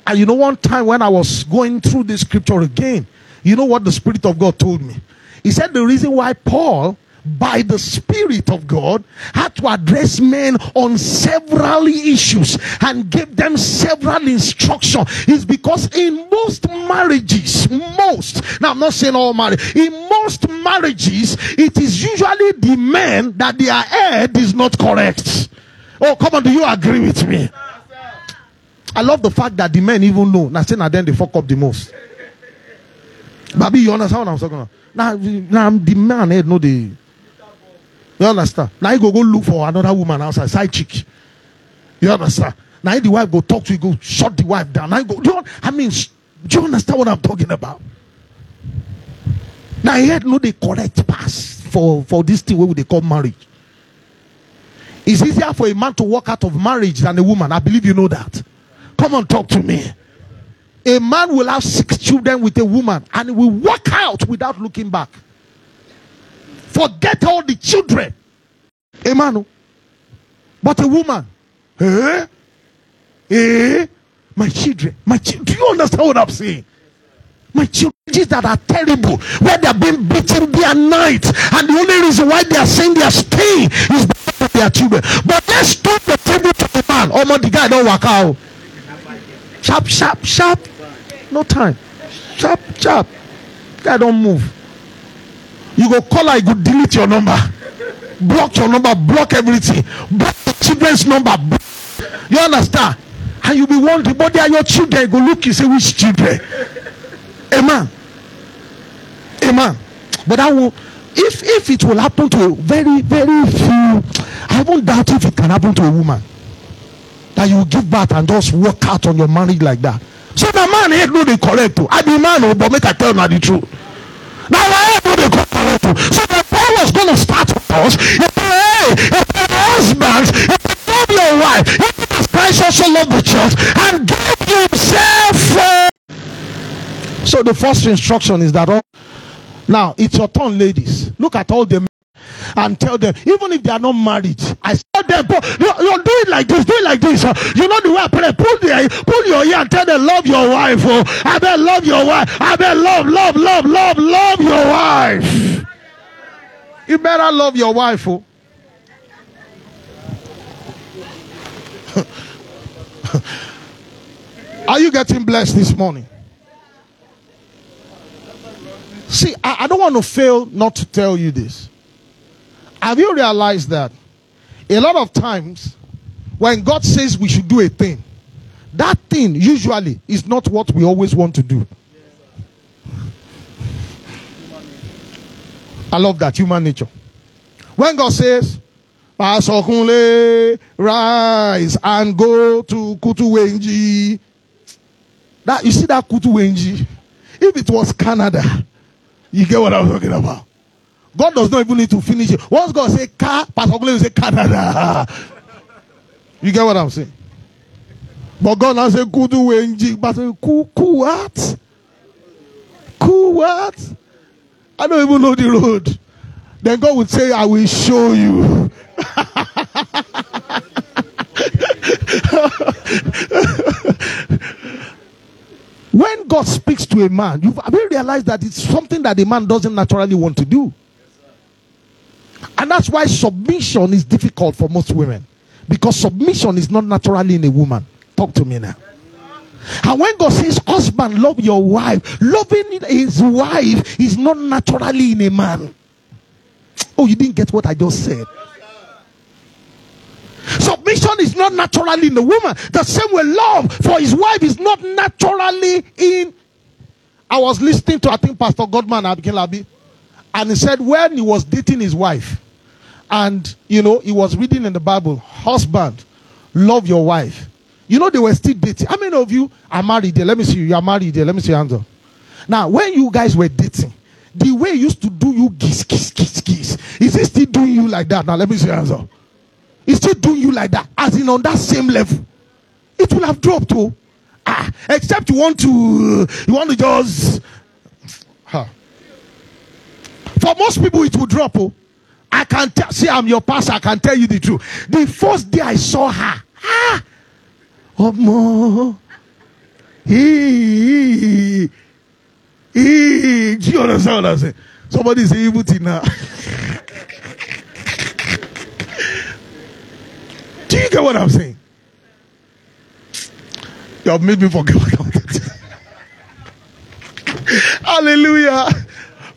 And you know, one time when I was going through this scripture again, you know what the Spirit of God told me? He said the reason why Paul by the Spirit of God had to address men on several issues and give them several instructions is because in most marriages, most, now I'm not saying all marriage, in most marriages, it is usually the men that their head is not correct. Oh, come on, do you agree with me? I love the fact that the men even know. Now, saying then they fuck up the most. Baby, you understand what I'm talking about? Now, now the man head know the you understand? Now you go go look for another woman outside, side chick. You understand? Now the wife go talk to you, go shut the wife down. Now you go, you, I mean, do you understand what I'm talking about? Now he had no the correct pass for, for this thing what they call marriage. It's easier for a man to walk out of marriage than a woman. I believe you know that. Come on, talk to me. A man will have six children with a woman and he will walk out without looking back. Forget all the children. Emmanuel. Oh. But a woman. Eh? Eh? My children. My children. Do you understand what I'm saying? My children that are terrible, where they are being beaten day and night, and the only reason why they are saying they are staying is because of their children. But let's turn the table to the man. Oh my, the guy don't work out. Sharp, sharp, sharp. No time. Sharp, sharp. Guy don't move. You go call her, you go delete your number. Block your number, block everything. Block the children's number. You understand? And you be wondering, but they are your children. You go look, you say, which children? Amen. Amen. But I will, if if it will happen to a very, very few, I won't doubt if it can happen to a woman. That you give birth and just walk out on your marriage like that. So the man ain't no the correct. I be man, oh, but make I tell you the truth. Now I know the So the Paul was going to start with us. If hey, if the husbands, if you love your wife, if Christ also loved the church and gave himself for. So the first instruction is that all. Now it's your turn, ladies. Look at all the and tell them, even if they are not married, I tell them, you, you do it like this, do it like this. You know the way I pray, pull, the, pull your ear and tell them, love your wife. Oh, I bet love your wife. I bet love, love, love, love, love your wife. You better love your wife. Oh. Are you getting blessed this morning? See, I, I, don't want to fail not to tell you this. Have you realized that a lot of times when God says we should do a thing, that thing usually is not what we always want to do. I love that human nature. When God says, Pastor Kunle, rise and go to Kutuwenji. That you see that Kutuwenji? If it was Canada, You get what I'm talking about? God does not even need to finish it. Once God say car, Pastor Glenn say Canada. You get what I'm saying? But God now say kudu wenji, but cool, cool what? Cool what? I don't even know the road. Then God would say, I will show you. when God speaks to a man, you've realized that it's something that a man doesn't naturally want to do. And that's why submission is difficult for most women. Because submission is not naturally in a woman. Talk to me now. And when God says, husband, love your wife, loving his wife is not naturally in a man. Oh, you didn't get what I just said. Submission is not naturally in the woman. The same way love for his wife is not naturally in. I was listening to, I think, Pastor Godman Akinlabi, and he said when he was dating his wife, and you know, he was reading in the Bible, husband, love your wife. You know, they were still dating. How many of you are married there? Let me see you. You are married there. Let me see your hands up. Now, when you guys were dating, the way used to do you kiss, kiss, kiss, kiss, is he still doing you like that? Now, let me see your hands up. He's still doing you like that, as in on that same level. It will have dropped, oh. Ah, except you want to, you want to just. Huh. For most people, it will drop, oh. I can tell, see, I'm your pastor, I can tell you the truth. The first day I saw her, ah, ọmọ he he do you understand what I'm saying? Somebody say evil thing now. Do you get what I'm saying? You have made me forget what I'm saying hallelujah.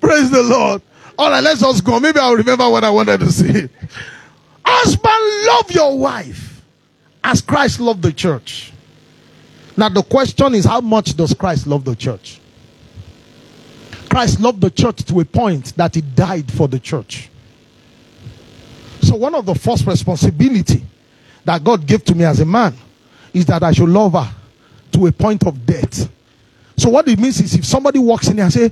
Praise the Lord all right let's just go maybe I'll remember what I wanted to say husband love your wife as Christ loved the church. Now, the question is how much does Christ love the church? Christ loved the church to a point that he died for the church. So, one of the first responsibility that God gave to me as a man is that I should love her to a point of death. So, what it means is if somebody walks in here and say,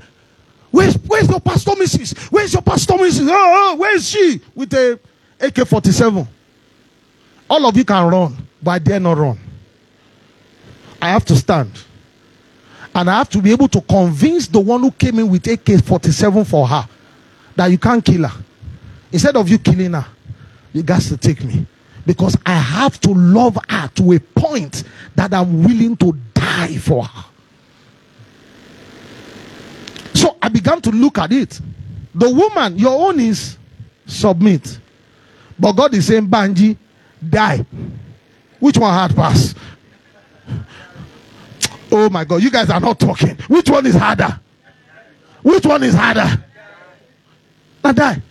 Where's, where's your pastor, Mrs.? Where's your pastor, Mrs.? Oh, oh, where's she? With a AK 47. All of you can run, but I dare not run. I have to stand. And I have to be able to convince the one who came in with AK 47 for her that you can't kill her. Instead of you killing her, you got to take me. Because I have to love her to a point that I'm willing to die for her. So I began to look at it. The woman, your own is submit. But God is saying, Banji, die. Which one hard pass? Oh my God, you guys are not talking. Which one is harder? Which one is harder? Now die.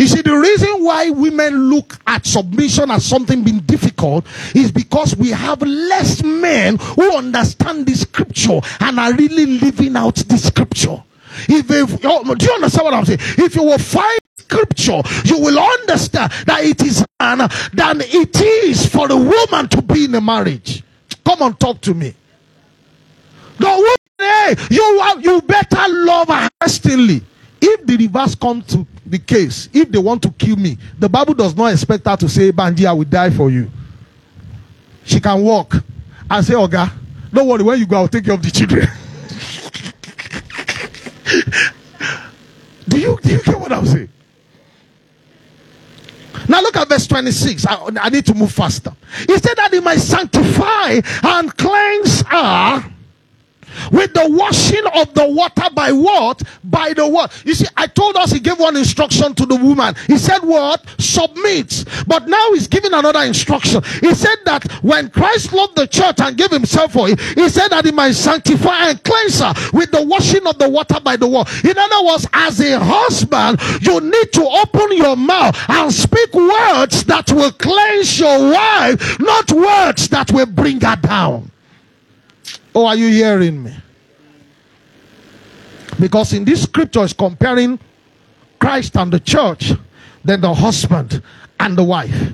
You see, the reason why women look at submission as something being difficult is because we have less men who understand the scripture and are really living out the scripture. If, if oh, do you understand what I'm saying? If you will find scripture, you will understand that it is than it is for a woman to be in a marriage. Come on, talk to me. The woman, hey, you you better love her hastily. If the reverse comes to the case, if they want to kill me, the Bible does not expect her to say, Banji, I will die for you. She can walk and say, Oga, don't worry, when you go, I'll take care of the children. do you do you get what I'm saying? Now look at verse 26. I, I need to move faster. He said that he might sanctify and cleanse her with the washing of the water by what? By the word. You see, I told us he gave one instruction to the woman. He said what? Submit. But now he's giving another instruction. He said that when Christ loved the church and gave himself for it, he said that he might sanctify and cleanse her with the washing of the water by the word. In other words, as a husband, you need to open your mouth and speak words that will cleanse your wife, not words that will bring her down. Oh, are you hearing me? Because in this scripture is comparing Christ and the church, then the husband and the wife.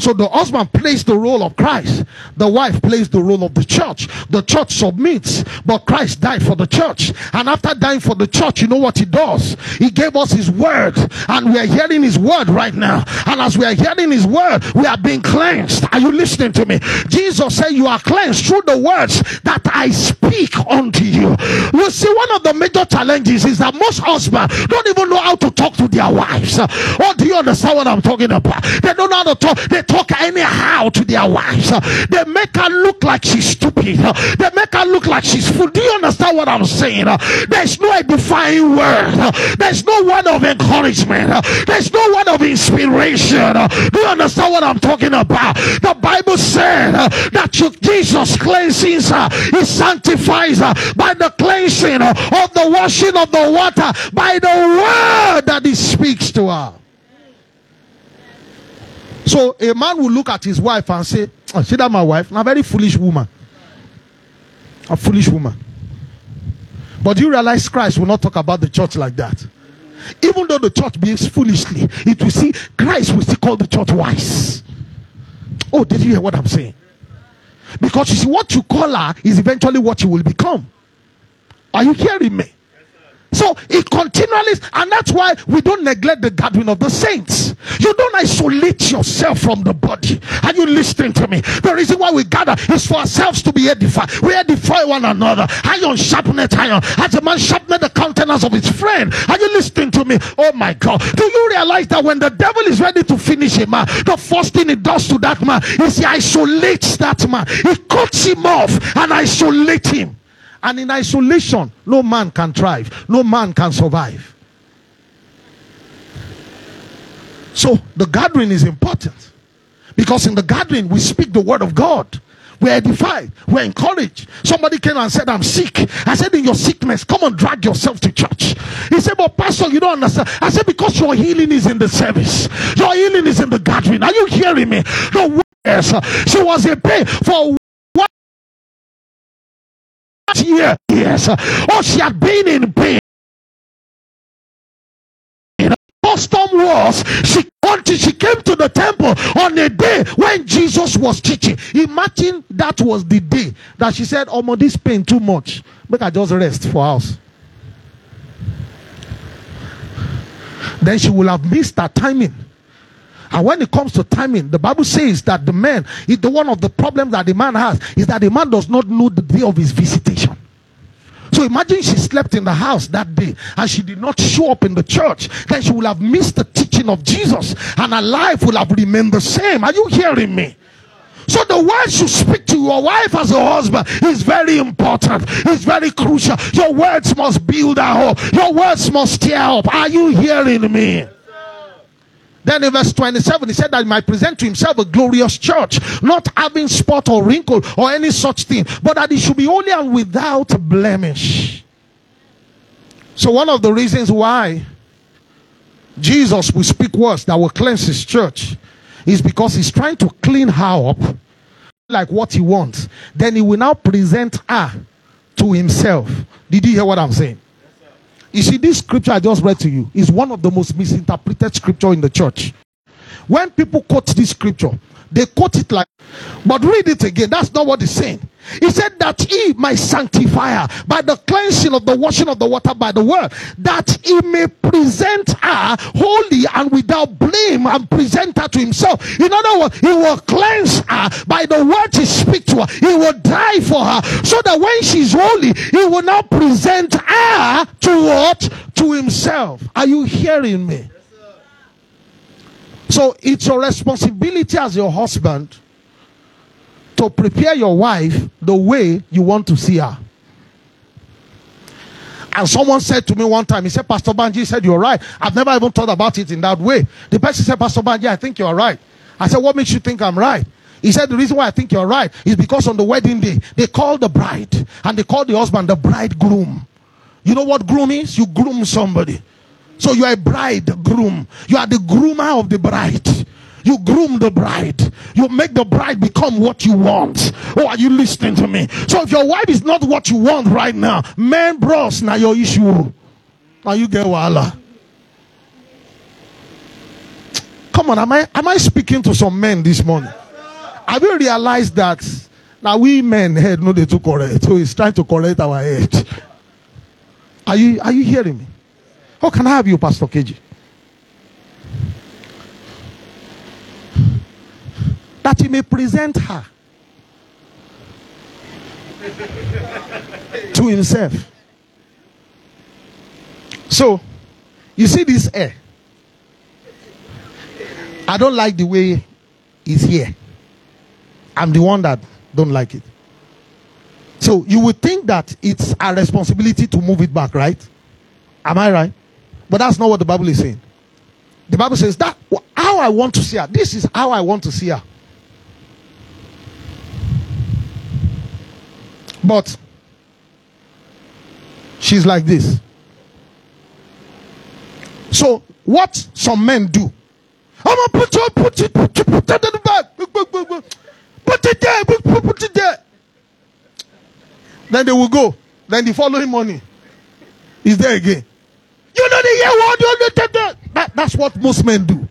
So the husband plays the role of Christ. The wife plays the role of the church. The church submits, but Christ died for the church. And after dying for the church, you know what he does? He gave us his word, and we are hearing his word right now. And as we are hearing his word, we are being cleansed. Are you listening to me? Jesus said, You are cleansed through the words that I speak unto you. You see, one of the major challenges is that most husbands don't even know how to talk to their wives. Or do you understand what I'm talking about? They don't know how to talk. They talk anyhow to their wives. They make her look like she's stupid. They make her look like she's fool. Do you understand what I'm saying? There's no edifying word. There's no word of encouragement. There's no word of inspiration. Do you understand what I'm talking about? The Bible said that Jesus cleanses her, He sanctifies her by the cleansing of the washing of the water, by the word that He speaks to her. So a man will look at his wife and say, oh, See that my wife? A very foolish woman. A foolish woman. But do you realize Christ will not talk about the church like that? Even though the church behaves foolishly, it will see Christ will still call the church wise. Oh, did you hear what I'm saying? Because you see, what you call her is eventually what you will become. Are you hearing me? So it continually, and that's why we don't neglect the gathering of the saints. You don't isolate yourself from the body. Are you listening to me? The reason why we gather is for ourselves to be edified. We edify one another. Iron sharpeneth iron. As a man sharpeneth the countenance of his friend. Are you listening to me? Oh my God. Do you realize that when the devil is ready to finish a man, the first thing he does to that man is he isolates that man. He cuts him off and isolates him. And in isolation, no man can thrive, no man can survive. So the gathering is important because in the gathering we speak the word of God. We're edified, we're encouraged. Somebody came and said, I'm sick. I said, In your sickness, come and drag yourself to church. He said, But Pastor, you don't understand. I said, Because your healing is in the service, your healing is in the gathering. Are you hearing me? No, yes, uh, she was a pain for yes. Oh, she had been in pain. Custom was she until she came to the temple on a day when Jesus was teaching. Imagine that was the day that she said, Oh, my, this pain too much. Make I just rest for us. Then she will have missed that timing. And when it comes to timing, the Bible says that the man, is the one of the problems that the man has is that the man does not know the day of his visitation. So imagine she slept in the house that day and she did not show up in the church. Then she will have missed the teaching of Jesus and her life will have remained the same. Are you hearing me? So the words you speak to your wife as a husband is very important. It's very crucial. Your words must build her up. Your words must stir up. Are you hearing me? Then in verse 27, he said that he might present to himself a glorious church, not having spot or wrinkle or any such thing, but that it should be holy and without blemish. So, one of the reasons why Jesus will speak words that will cleanse his church is because he's trying to clean her up like what he wants. Then he will now present her to himself. Did you hear what I'm saying? You see, this scripture I just read to you is one of the most misinterpreted scripture in the church. When people quote this scripture, they quote it like, but read it again. That's not what it's saying. He said that he might sanctify her by the cleansing of the washing of the water by the word, that he may present her holy and without blame and present her to himself. In other words, he will cleanse her by the word he speak to her. He will die for her so that when she's holy, he will now present her to what? To himself. Are you hearing me? So it's your responsibility as your husband to prepare your wife the way you want to see her. And someone said to me one time, he said, Pastor Banji said, You're right. I've never even thought about it in that way. The person said, Pastor Banji, I think you're right. I said, What makes you think I'm right? He said, The reason why I think you're right is because on the wedding day, they call the bride and they call the husband the bridegroom. You know what groom is? You groom somebody. So you are a bridegroom. You are the groomer of the bride. You groom the bride. You make the bride become what you want. Oh, are you listening to me? So if your wife is not what you want right now, man, bros, now your issue. Now you get wala. Come on, am I am I speaking to some men this morning? Have you realized that now we men head no they too correct, so he's trying to correct our head. Are you are you hearing me? How can I have you, Pastor KG? That he may present her to himself. So, you see this air. I don't like the way it's here. I'm the one that don't like it. So you would think that it's our responsibility to move it back, right? Am I right? But that's not what the Bible is saying. The Bible says that how I want to see her. This is how I want to see her. But she's like this. So what some men do? I'm gonna put it, put it, put it, put it in the back. Put it there, put it there. Then they will go. Then the following morning, is there again. The year one, you know that, that. That's what most men do.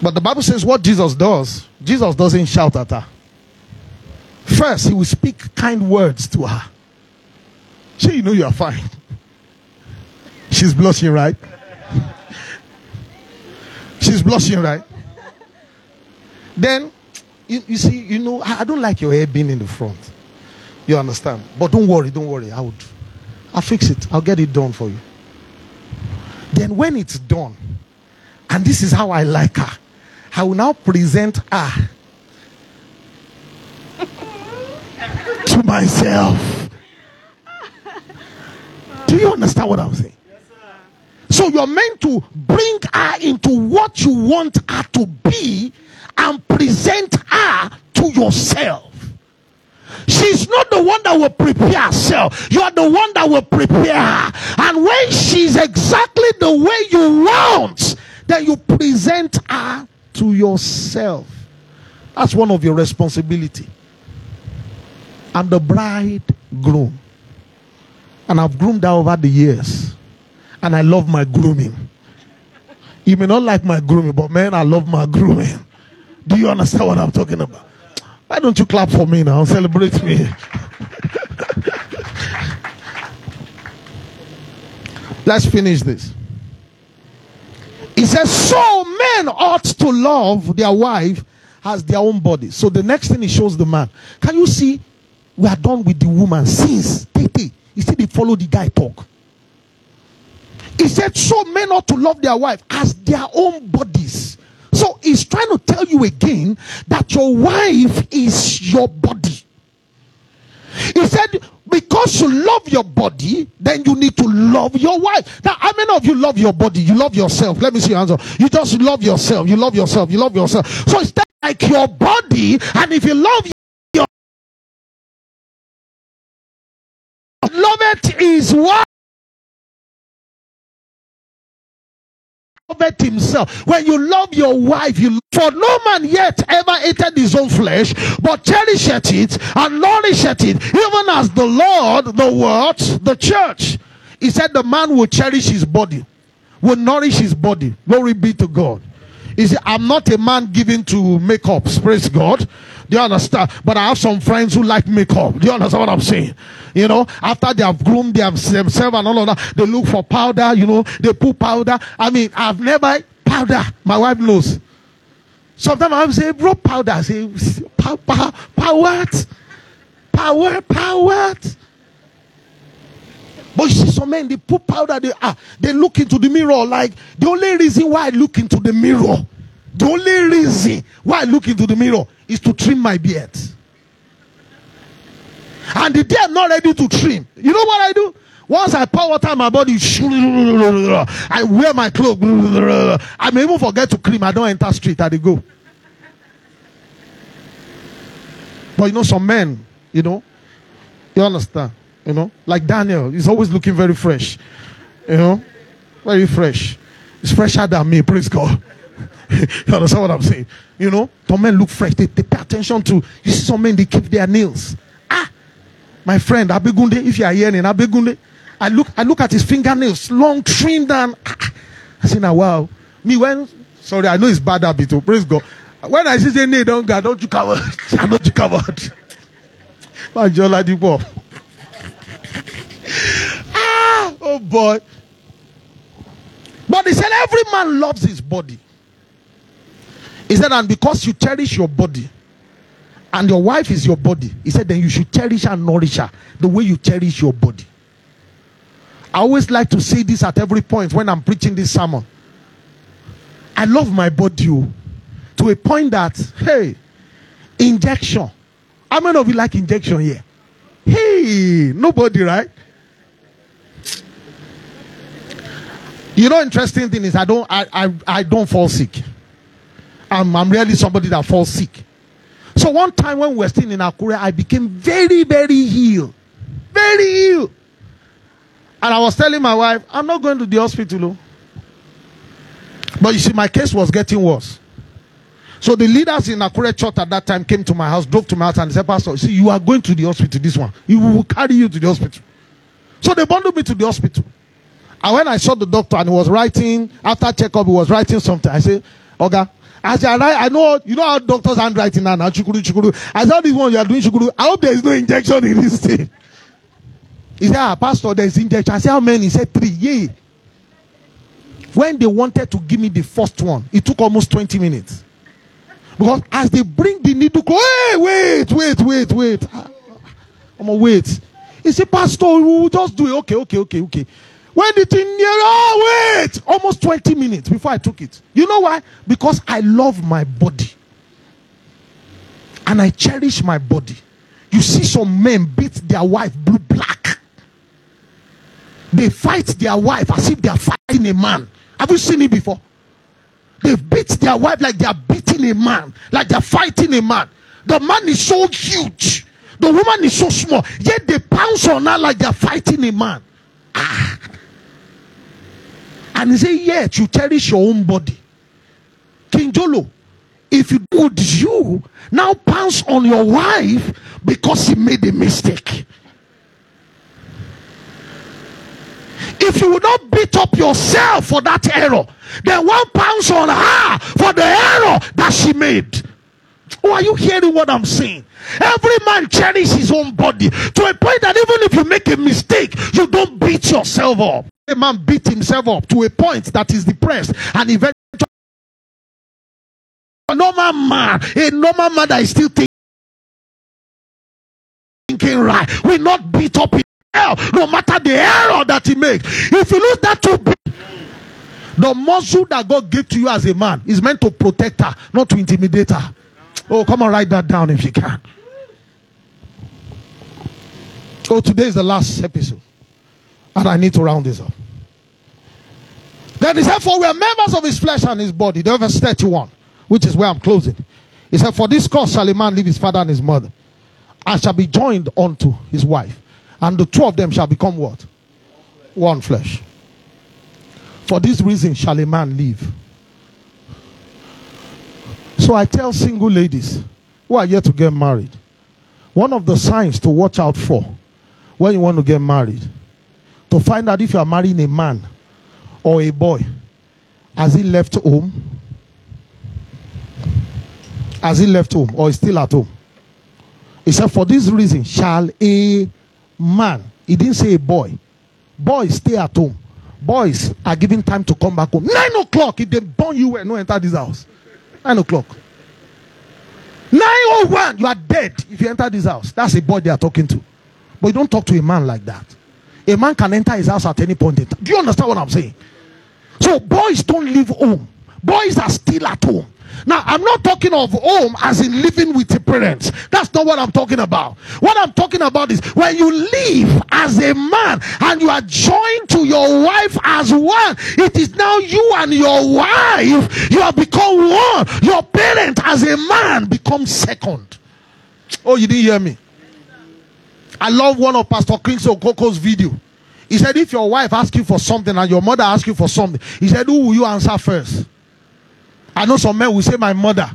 But the Bible says what Jesus does, Jesus doesn't shout at her. First, he will speak kind words to her. She, you know you are fine. She's blushing, right? She's blushing, right? Then, you, you see, you know, I, I don't like your hair being in the front. You understand? But don't worry, don't worry. I would, I'll fix it. I'll get it done for you. Then, when it's done, and this is how I like her, I will now present her to myself. Do you understand what I'm saying? So you're meant to bring her into what you want her to be and present her to yourself. She's not the one that will prepare herself. You are the one that will prepare her. And when she's exactly the way you want, then you present her to yourself. That's one of your responsibility. I'm the bridegroom. And I've groomed her over the years. And I love my grooming. You may not like my grooming, but man, I love my grooming. Do you understand what I'm talking about? Why don't you clap for me now? Celebrate me. Let's finish this. He says, So men ought to love their wife as their own body. So the next thing he shows the man. Can you see? We are done with the woman since. Tete. You see, they follow the guy talk. He said, So men ought to love their wife as their own bodies. So he's trying to tell you again that your wife is your body. He said, because you love your body, then you need to love your wife. Now, how many of you love your body? You love yourself. Let me see your answer. You just love yourself. You love yourself. You love yourself. So it's like your body, and if you love your love it is what loveth himself. When you love your wife, you for no man yet ever hated his own flesh, but cherisheth it and nourisheth it, even as the Lord, the word, the church. He said the man will cherish his body, will nourish his body. Glory be to God. He said, I'm not a man given to makeups, praise God. Do you understand? But I have some friends who like makeup. Do you understand what I'm saying? You know, after they have groomed themselves and all of that, they look for powder, you know, they put powder. I mean, I've never powder. My wife knows. Sometimes I say, bro, powder. I say, power, power, power, power, power. But you see, some men they put powder. They ah, they look into the mirror like the only reason why I look into the mirror, the only reason why I look into the mirror is to trim my beard. And the day I'm not ready to trim, you know what I do? Once I pour water on my body, I wear my clothes. I may even forget to cream. I don't enter street. I go. But you know, some men, you know, you understand, you know, like Daniel, he's always looking very fresh, you know, very fresh. He's fresher than me, praise God. you understand what I'm saying? You know, some men look fresh. They, they pay attention to. You see, some men they keep their nails. Ah, my friend Abegunde, if you are hearing Abegunde, I look, I look at his fingernails, long, trimmed down. I say, now, wow. Me, when, sorry, I know it's bad habit, oh, praise God. When I see say, nay, don't go, don't you cover, I don't you cover. ah, oh boy. But he said, every man loves his body. He said, and because you cherish your body, and your wife is your body, he said, then you should cherish and nourish her the way you cherish your body. I always like to say this at every point when I'm preaching this sermon. I love my body oh, to a point that, hey, injection. How many of you like injection here? Hey, nobody, right? You know, interesting thing is I don't I, I, I don't fall sick. I'm, I'm really somebody that falls sick. So one time when we were still in Akure, I became very, very ill. Very ill. And I was telling my wife, I'm not going to the hospital. Oh. But you see, my case was getting worse. So the leaders in Akure Church at that time came to my house, drove to my house, and said, Pastor, see, you are going to the hospital, this one. He will carry you to the hospital. So they bundled me to the hospital. And when I saw the doctor and he was writing, after checkup, he was writing something, I said, Oga, as I write, I know, you know how doctors handwriting now, now, chukuru, chukuru. I saw this one you are doing chukuru. I hope there is no injection in this thing. He said, ah, Pastor, there's injection. I said, how many? He said, three. Yeah. When they wanted to give me the first one, it took almost 20 minutes. Because as they bring the needle, go, hey, wait, wait, wait, wait. I'm gonna wait. He said, Pastor, we'll just do it. Okay, okay, okay, okay. When the thing near, oh, wait, almost 20 minutes before I took it. You know why? Because I love my body. And I cherish my body. You see some men beat their wife blue black. They fight their wife as if they are fighting a man. Have you seen it before? They beat their wife like they are beating a man, like they're fighting a man. The man is so huge, the woman is so small, yet they pounce on her like they're fighting a man. Ah. And he say, Yet you cherish your own body. King Jolo, if you would you now pounce on your wife because she made a mistake. If you would not beat up yourself for that error, then one pounce on her for the error that she made. Oh, are you hearing what I'm saying? Every man cherishes his own body to a point that even if you make a mistake, you don't beat yourself up. A man beat himself up to a point that is depressed and eventually a normal man, a normal man that is still thinking right, will not beat up himself no matter the error that he makes. If you lose that to the muscle that God gave to you as a man is meant to protect her, not to intimidate her. Oh, come on, write that down if you can. Oh, today is the last episode. And I need to round this up. Then he said, For we are members of his flesh and his body. The verse 31, which is where I'm closing. He said, For this cause shall a man leave his father and his mother, and shall be joined unto his wife. And the two of them shall become what? One flesh. For this reason shall a man live. So I tell single ladies who are yet to get married, one of the signs to watch out for when you want to get married, to find out if you are marrying a man or a boy, has he left home? Has he left home or is still at home? He said, For this reason shall a man, he didn't say a boy, boys stay at home boys are given time to come back home. Nine o'clock, if they burn you no enter this house. Nine o'clock. Nine oh one, you are dead if you enter this house. That's a boy they are talking to. But you don't talk to a man like that. A man can enter his house at any point in time. Do you understand what I'm saying? So boys don't leave home. Boys are still at home. Now, I'm not talking of home as in living with the parents. That's not what I'm talking about. What I'm talking about is when you live as a man and you are joined to your wife as one, it is now you and your wife, you have become one. Your parent as a man becomes second. Oh, you didn't hear me? I love one of Pastor Kingsley Okonkwo's video. He said, if your wife asks you for something and your mother asks you for something, he said, who will you answer first? I know some men will say my mother,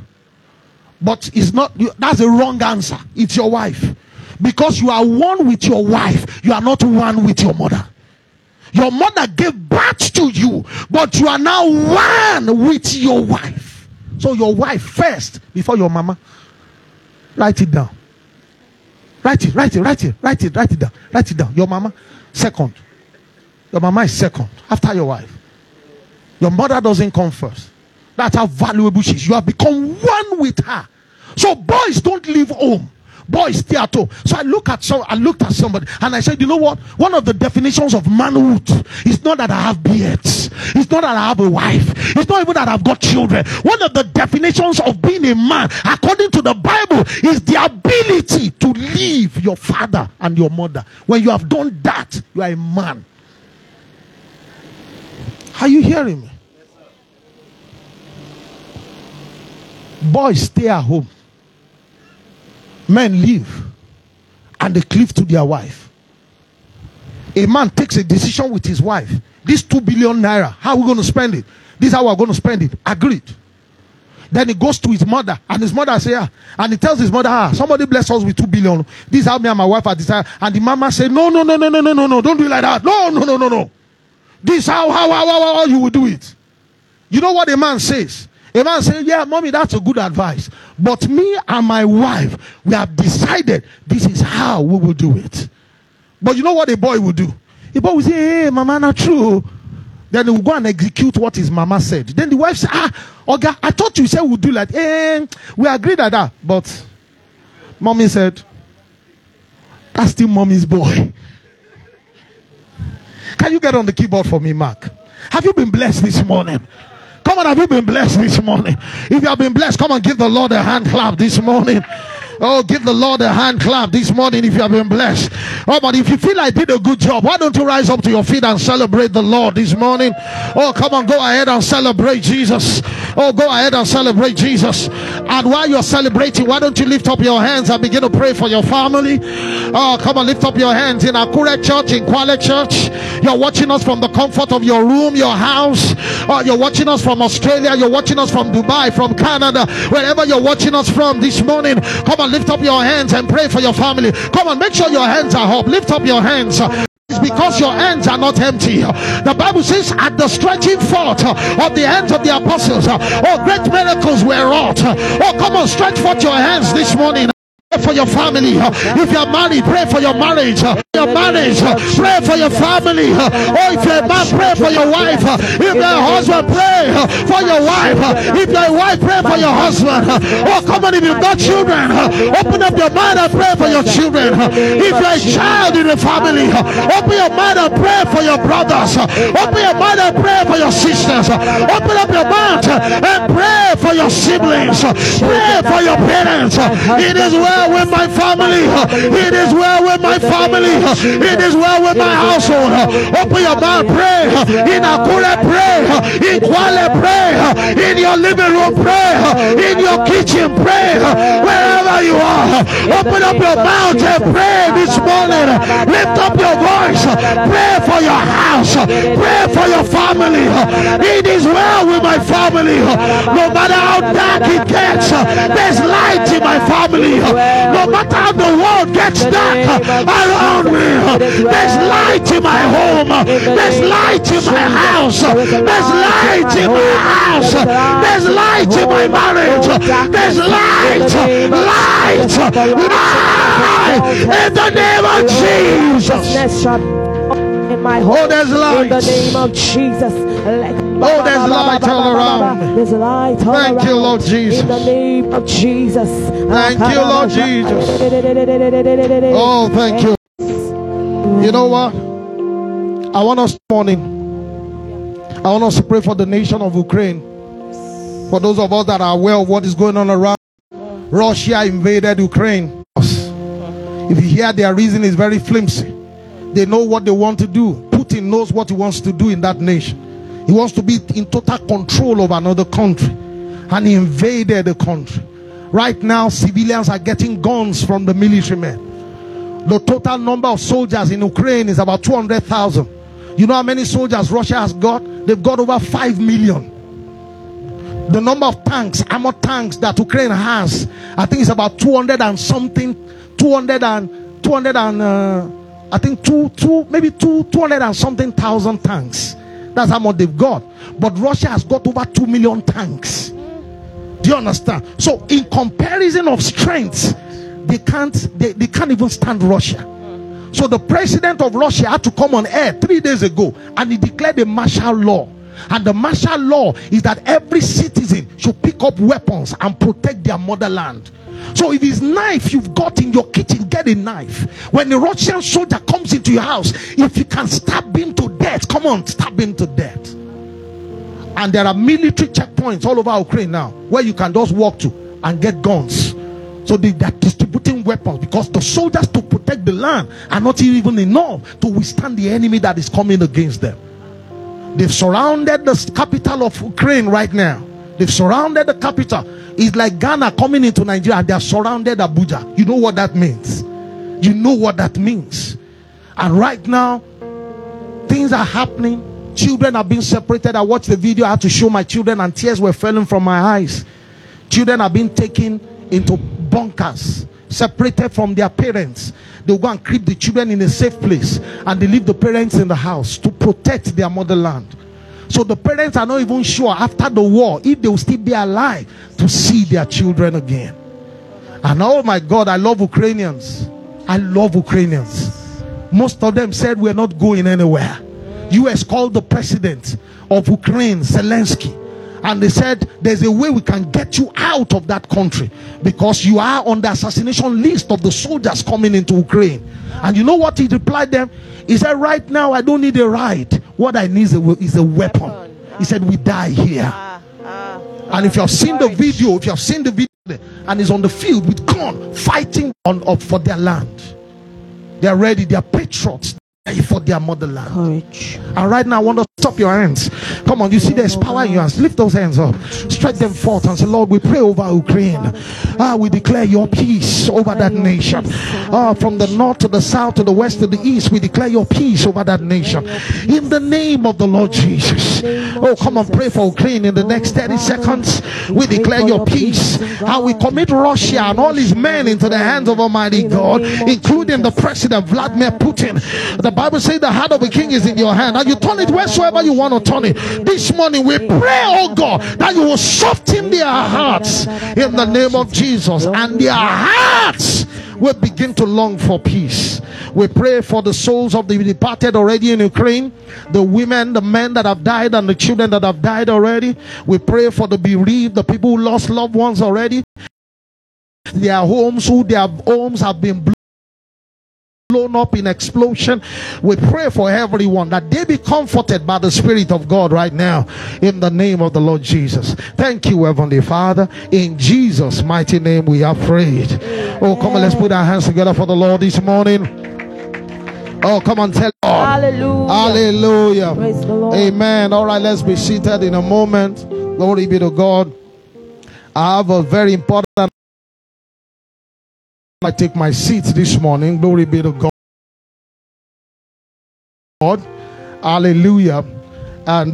but it's not. That's a wrong answer. It's your wife, because you are one with your wife. You are not one with your mother. Your mother gave birth to you, but you are now one with your wife. So your wife first before your mama. Write it down. Write it, write it, write it, write it, write it down. Write it down. Your mama, second. Your mama is second after your wife. Your mother doesn't come first. That's how valuable she is. You have become one with her. So boys don't leave home. Boys stay at home. So I look at some I looked at somebody and I said, you know what? One of the definitions of manhood is not that I have beards. It's not that I have a wife. It's not even that I've got children. One of the definitions of being a man, according to the Bible, is the ability to leave your father and your mother. When you have done that, you are a man. Are you hearing me? Boys stay at home. Men leave and they cleave to their wife. A man takes a decision with his wife. This two billion naira, how are we going to spend it? This is how we're going to spend it. Agreed. Then he goes to his mother, and his mother say, ah, and he tells his mother, ah, somebody bless us with two billion. This is how me and my wife are decided. And the mama say, no, no, no, no, no, no, no, no, don't do it like that. No, no, no, no, no. This how how how how, how you will do it. You know what a man says? A man say, Yeah, mommy, that's a good advice. But me and my wife, we have decided this is how we will do it. But you know what a boy will do? A boy will say, Hey, mama, not true. Then he will go and execute what his mama said. Then the wife said, Ah, okay, I thought you said we'll do like, eh, we agreed at that. But mommy said, That's still mommy's boy. Can you get on the keyboard for me, Mark? Have you been blessed this morning? Come on, have you been blessed this morning? If you have been blessed, come on, give the Lord a hand clap this morning. Oh, give the Lord a hand clap this morning if you have been blessed. Oh, but if you feel I did a good job, why don't you rise up to your feet and celebrate the Lord this morning? Oh, come on, go ahead and celebrate Jesus. Oh, go ahead and celebrate Jesus. And while you're celebrating, why don't you lift up your hands and begin to pray for your family? Oh, come on, lift up your hands in Akure Church, in Kwale Church. You're watching us from the comfort of your room, your house. Oh, you're watching us from Australia. You're watching us from Dubai, from Canada, wherever you're watching us from this morning. Come on, lift up your hands and pray for your family. Come on, make sure your hands are up. Lift up your hands. It's because your hands are not empty. The Bible says, at the stretching forth of the hands of the apostles, oh, great miracles were wrought. Oh, come on, stretch forth your hands this morning for your family. If you're married, pray for your marriage. Your marriage, pray for your family. Or if you're a man, pray for your wife. If you're a husband, pray for your wife. If you're a wife, pray for your husband. Oh, come on, if you've got children, open up your mind and pray for your children. If you're a child in the family, open your mind and pray for your brothers. Open your mind and pray for your sisters. Open up your mind and pray for your siblings. Pray for your parents. It is well well with my family. It is well with my family. It is well with my household. Open your mouth, pray. In Akure, pray. In Kwale, pray. In your living room, pray. In your kitchen, pray. Wherever you are, open up your mouth and pray this morning. Lift up your voice. Pray for your house. Pray for your family. It is well with my family. No matter how dark it gets, there's light in my family. No matter how the world gets dark around me, there's light in my home. There's light in my house. There's light in my house. There's light in my marriage. There's light, light, light in the name of Jesus. In my home, oh, there's light. In the name of Jesus. Oh, there's light all around. There's light all Thank around. you, Lord Jesus. In the name of Jesus. Thank you, Lord ah, Jesus. Oh, thank you. You know what? I want us morning. I want us to pray for the nation of Ukraine. For those of us that are aware of what is going on around, Russia invaded Ukraine. If you hear their reason is very flimsy, they know what they want to do. Putin knows what he wants to do in that nation. He wants to be in total control of another country. And he invaded the country. Right now, civilians are getting guns from the military men. The total number of soldiers in Ukraine is about 200,000. You know how many soldiers Russia has got? They've got over 5 million. The number of tanks, armored tanks that Ukraine has, I think it's about 200 and something, 200 and 200 and uh, I think two, two, maybe two, 200 and something thousand tanks. That's how much they've got. But Russia has got over 2 million tanks. Do you understand? So, in comparison of strength, they can't they, they can't even stand Russia. So the president of Russia had to come on air three days ago and he declared a martial law. And the martial law is that every citizen should pick up weapons and protect their motherland. So if it's knife you've got in your kitchen, get a knife. When a Russian soldier comes into your house, if you can stab him to death, come on, stab him to death. And there are military checkpoints all over Ukraine now where you can just walk to and get guns. So they, are distributing weapons because the soldiers to protect the land are not even enough to withstand the enemy that is coming against them. They've surrounded the capital of Ukraine right now. They've surrounded the capital. It's like Ghana coming into Nigeria they are surrounded Abuja. You know what that means? You know what that means. And right now, things are happening. Children are being separated. I watched the video. I had to show my children, and tears were falling from my eyes. Children are being taken into bunkers, separated from their parents. They'll go and keep the children in a safe place and they leave the parents in the house to protect their motherland. So the parents are not even sure after the war if they will still be alive to see their children again. And oh my God, I love Ukrainians. I love Ukrainians. Most of them said we're not going anywhere. US called the president of Ukraine, Zelensky and they said there's a way we can get you out of that country because you are on the assassination list of the soldiers coming into Ukraine. And you know what he replied them? He said, Right now, I don't need a ride. What I need is a, is a weapon. He said, We die here. Ah, ah. And if you have seen the video, if you have seen the video, and he's on the field with corn fighting on up for their land, they are ready, they are patriots for their motherland. Courage. And right now, I want to stop your hands. Come on, you see there's power in your hands. Lift those hands up, stretch them forth, and say, Lord, we pray over Ukraine. Ah, we declare your peace over that nation. Ah, from the north to the south to the west to the east, we declare your peace over that nation. In the name of the Lord Jesus. Oh, come on, pray for Ukraine in the next 30 seconds. We declare your peace. And we commit Russia and all his men into the hands of Almighty God, including the President Vladimir Putin. The Bible says the heart of a king is in your hand, and you turn it wheresoever you want to turn it. This morning we pray, oh God, that you will soften their hearts in the name of Jesus, and their hearts will begin to long for peace. We pray for the souls of the departed already in Ukraine, the women, the men that have died, and the children that have died already. We pray for the bereaved, the people who lost loved ones already. Their homes, who their homes have been blown up in explosion. We pray for everyone that they be comforted by the Spirit of God right now in the name of the Lord Jesus. Thank you, Heavenly Father. In Jesus' mighty name we are prayed. Oh, come on, let's put our hands together for the Lord this morning. Oh, come on, tell God. Hallelujah. Hallelujah. Amen. All right, let's be seated in a moment. Glory be to God. I have a very important I take my seat this morning. Glory be to God. Hallelujah. And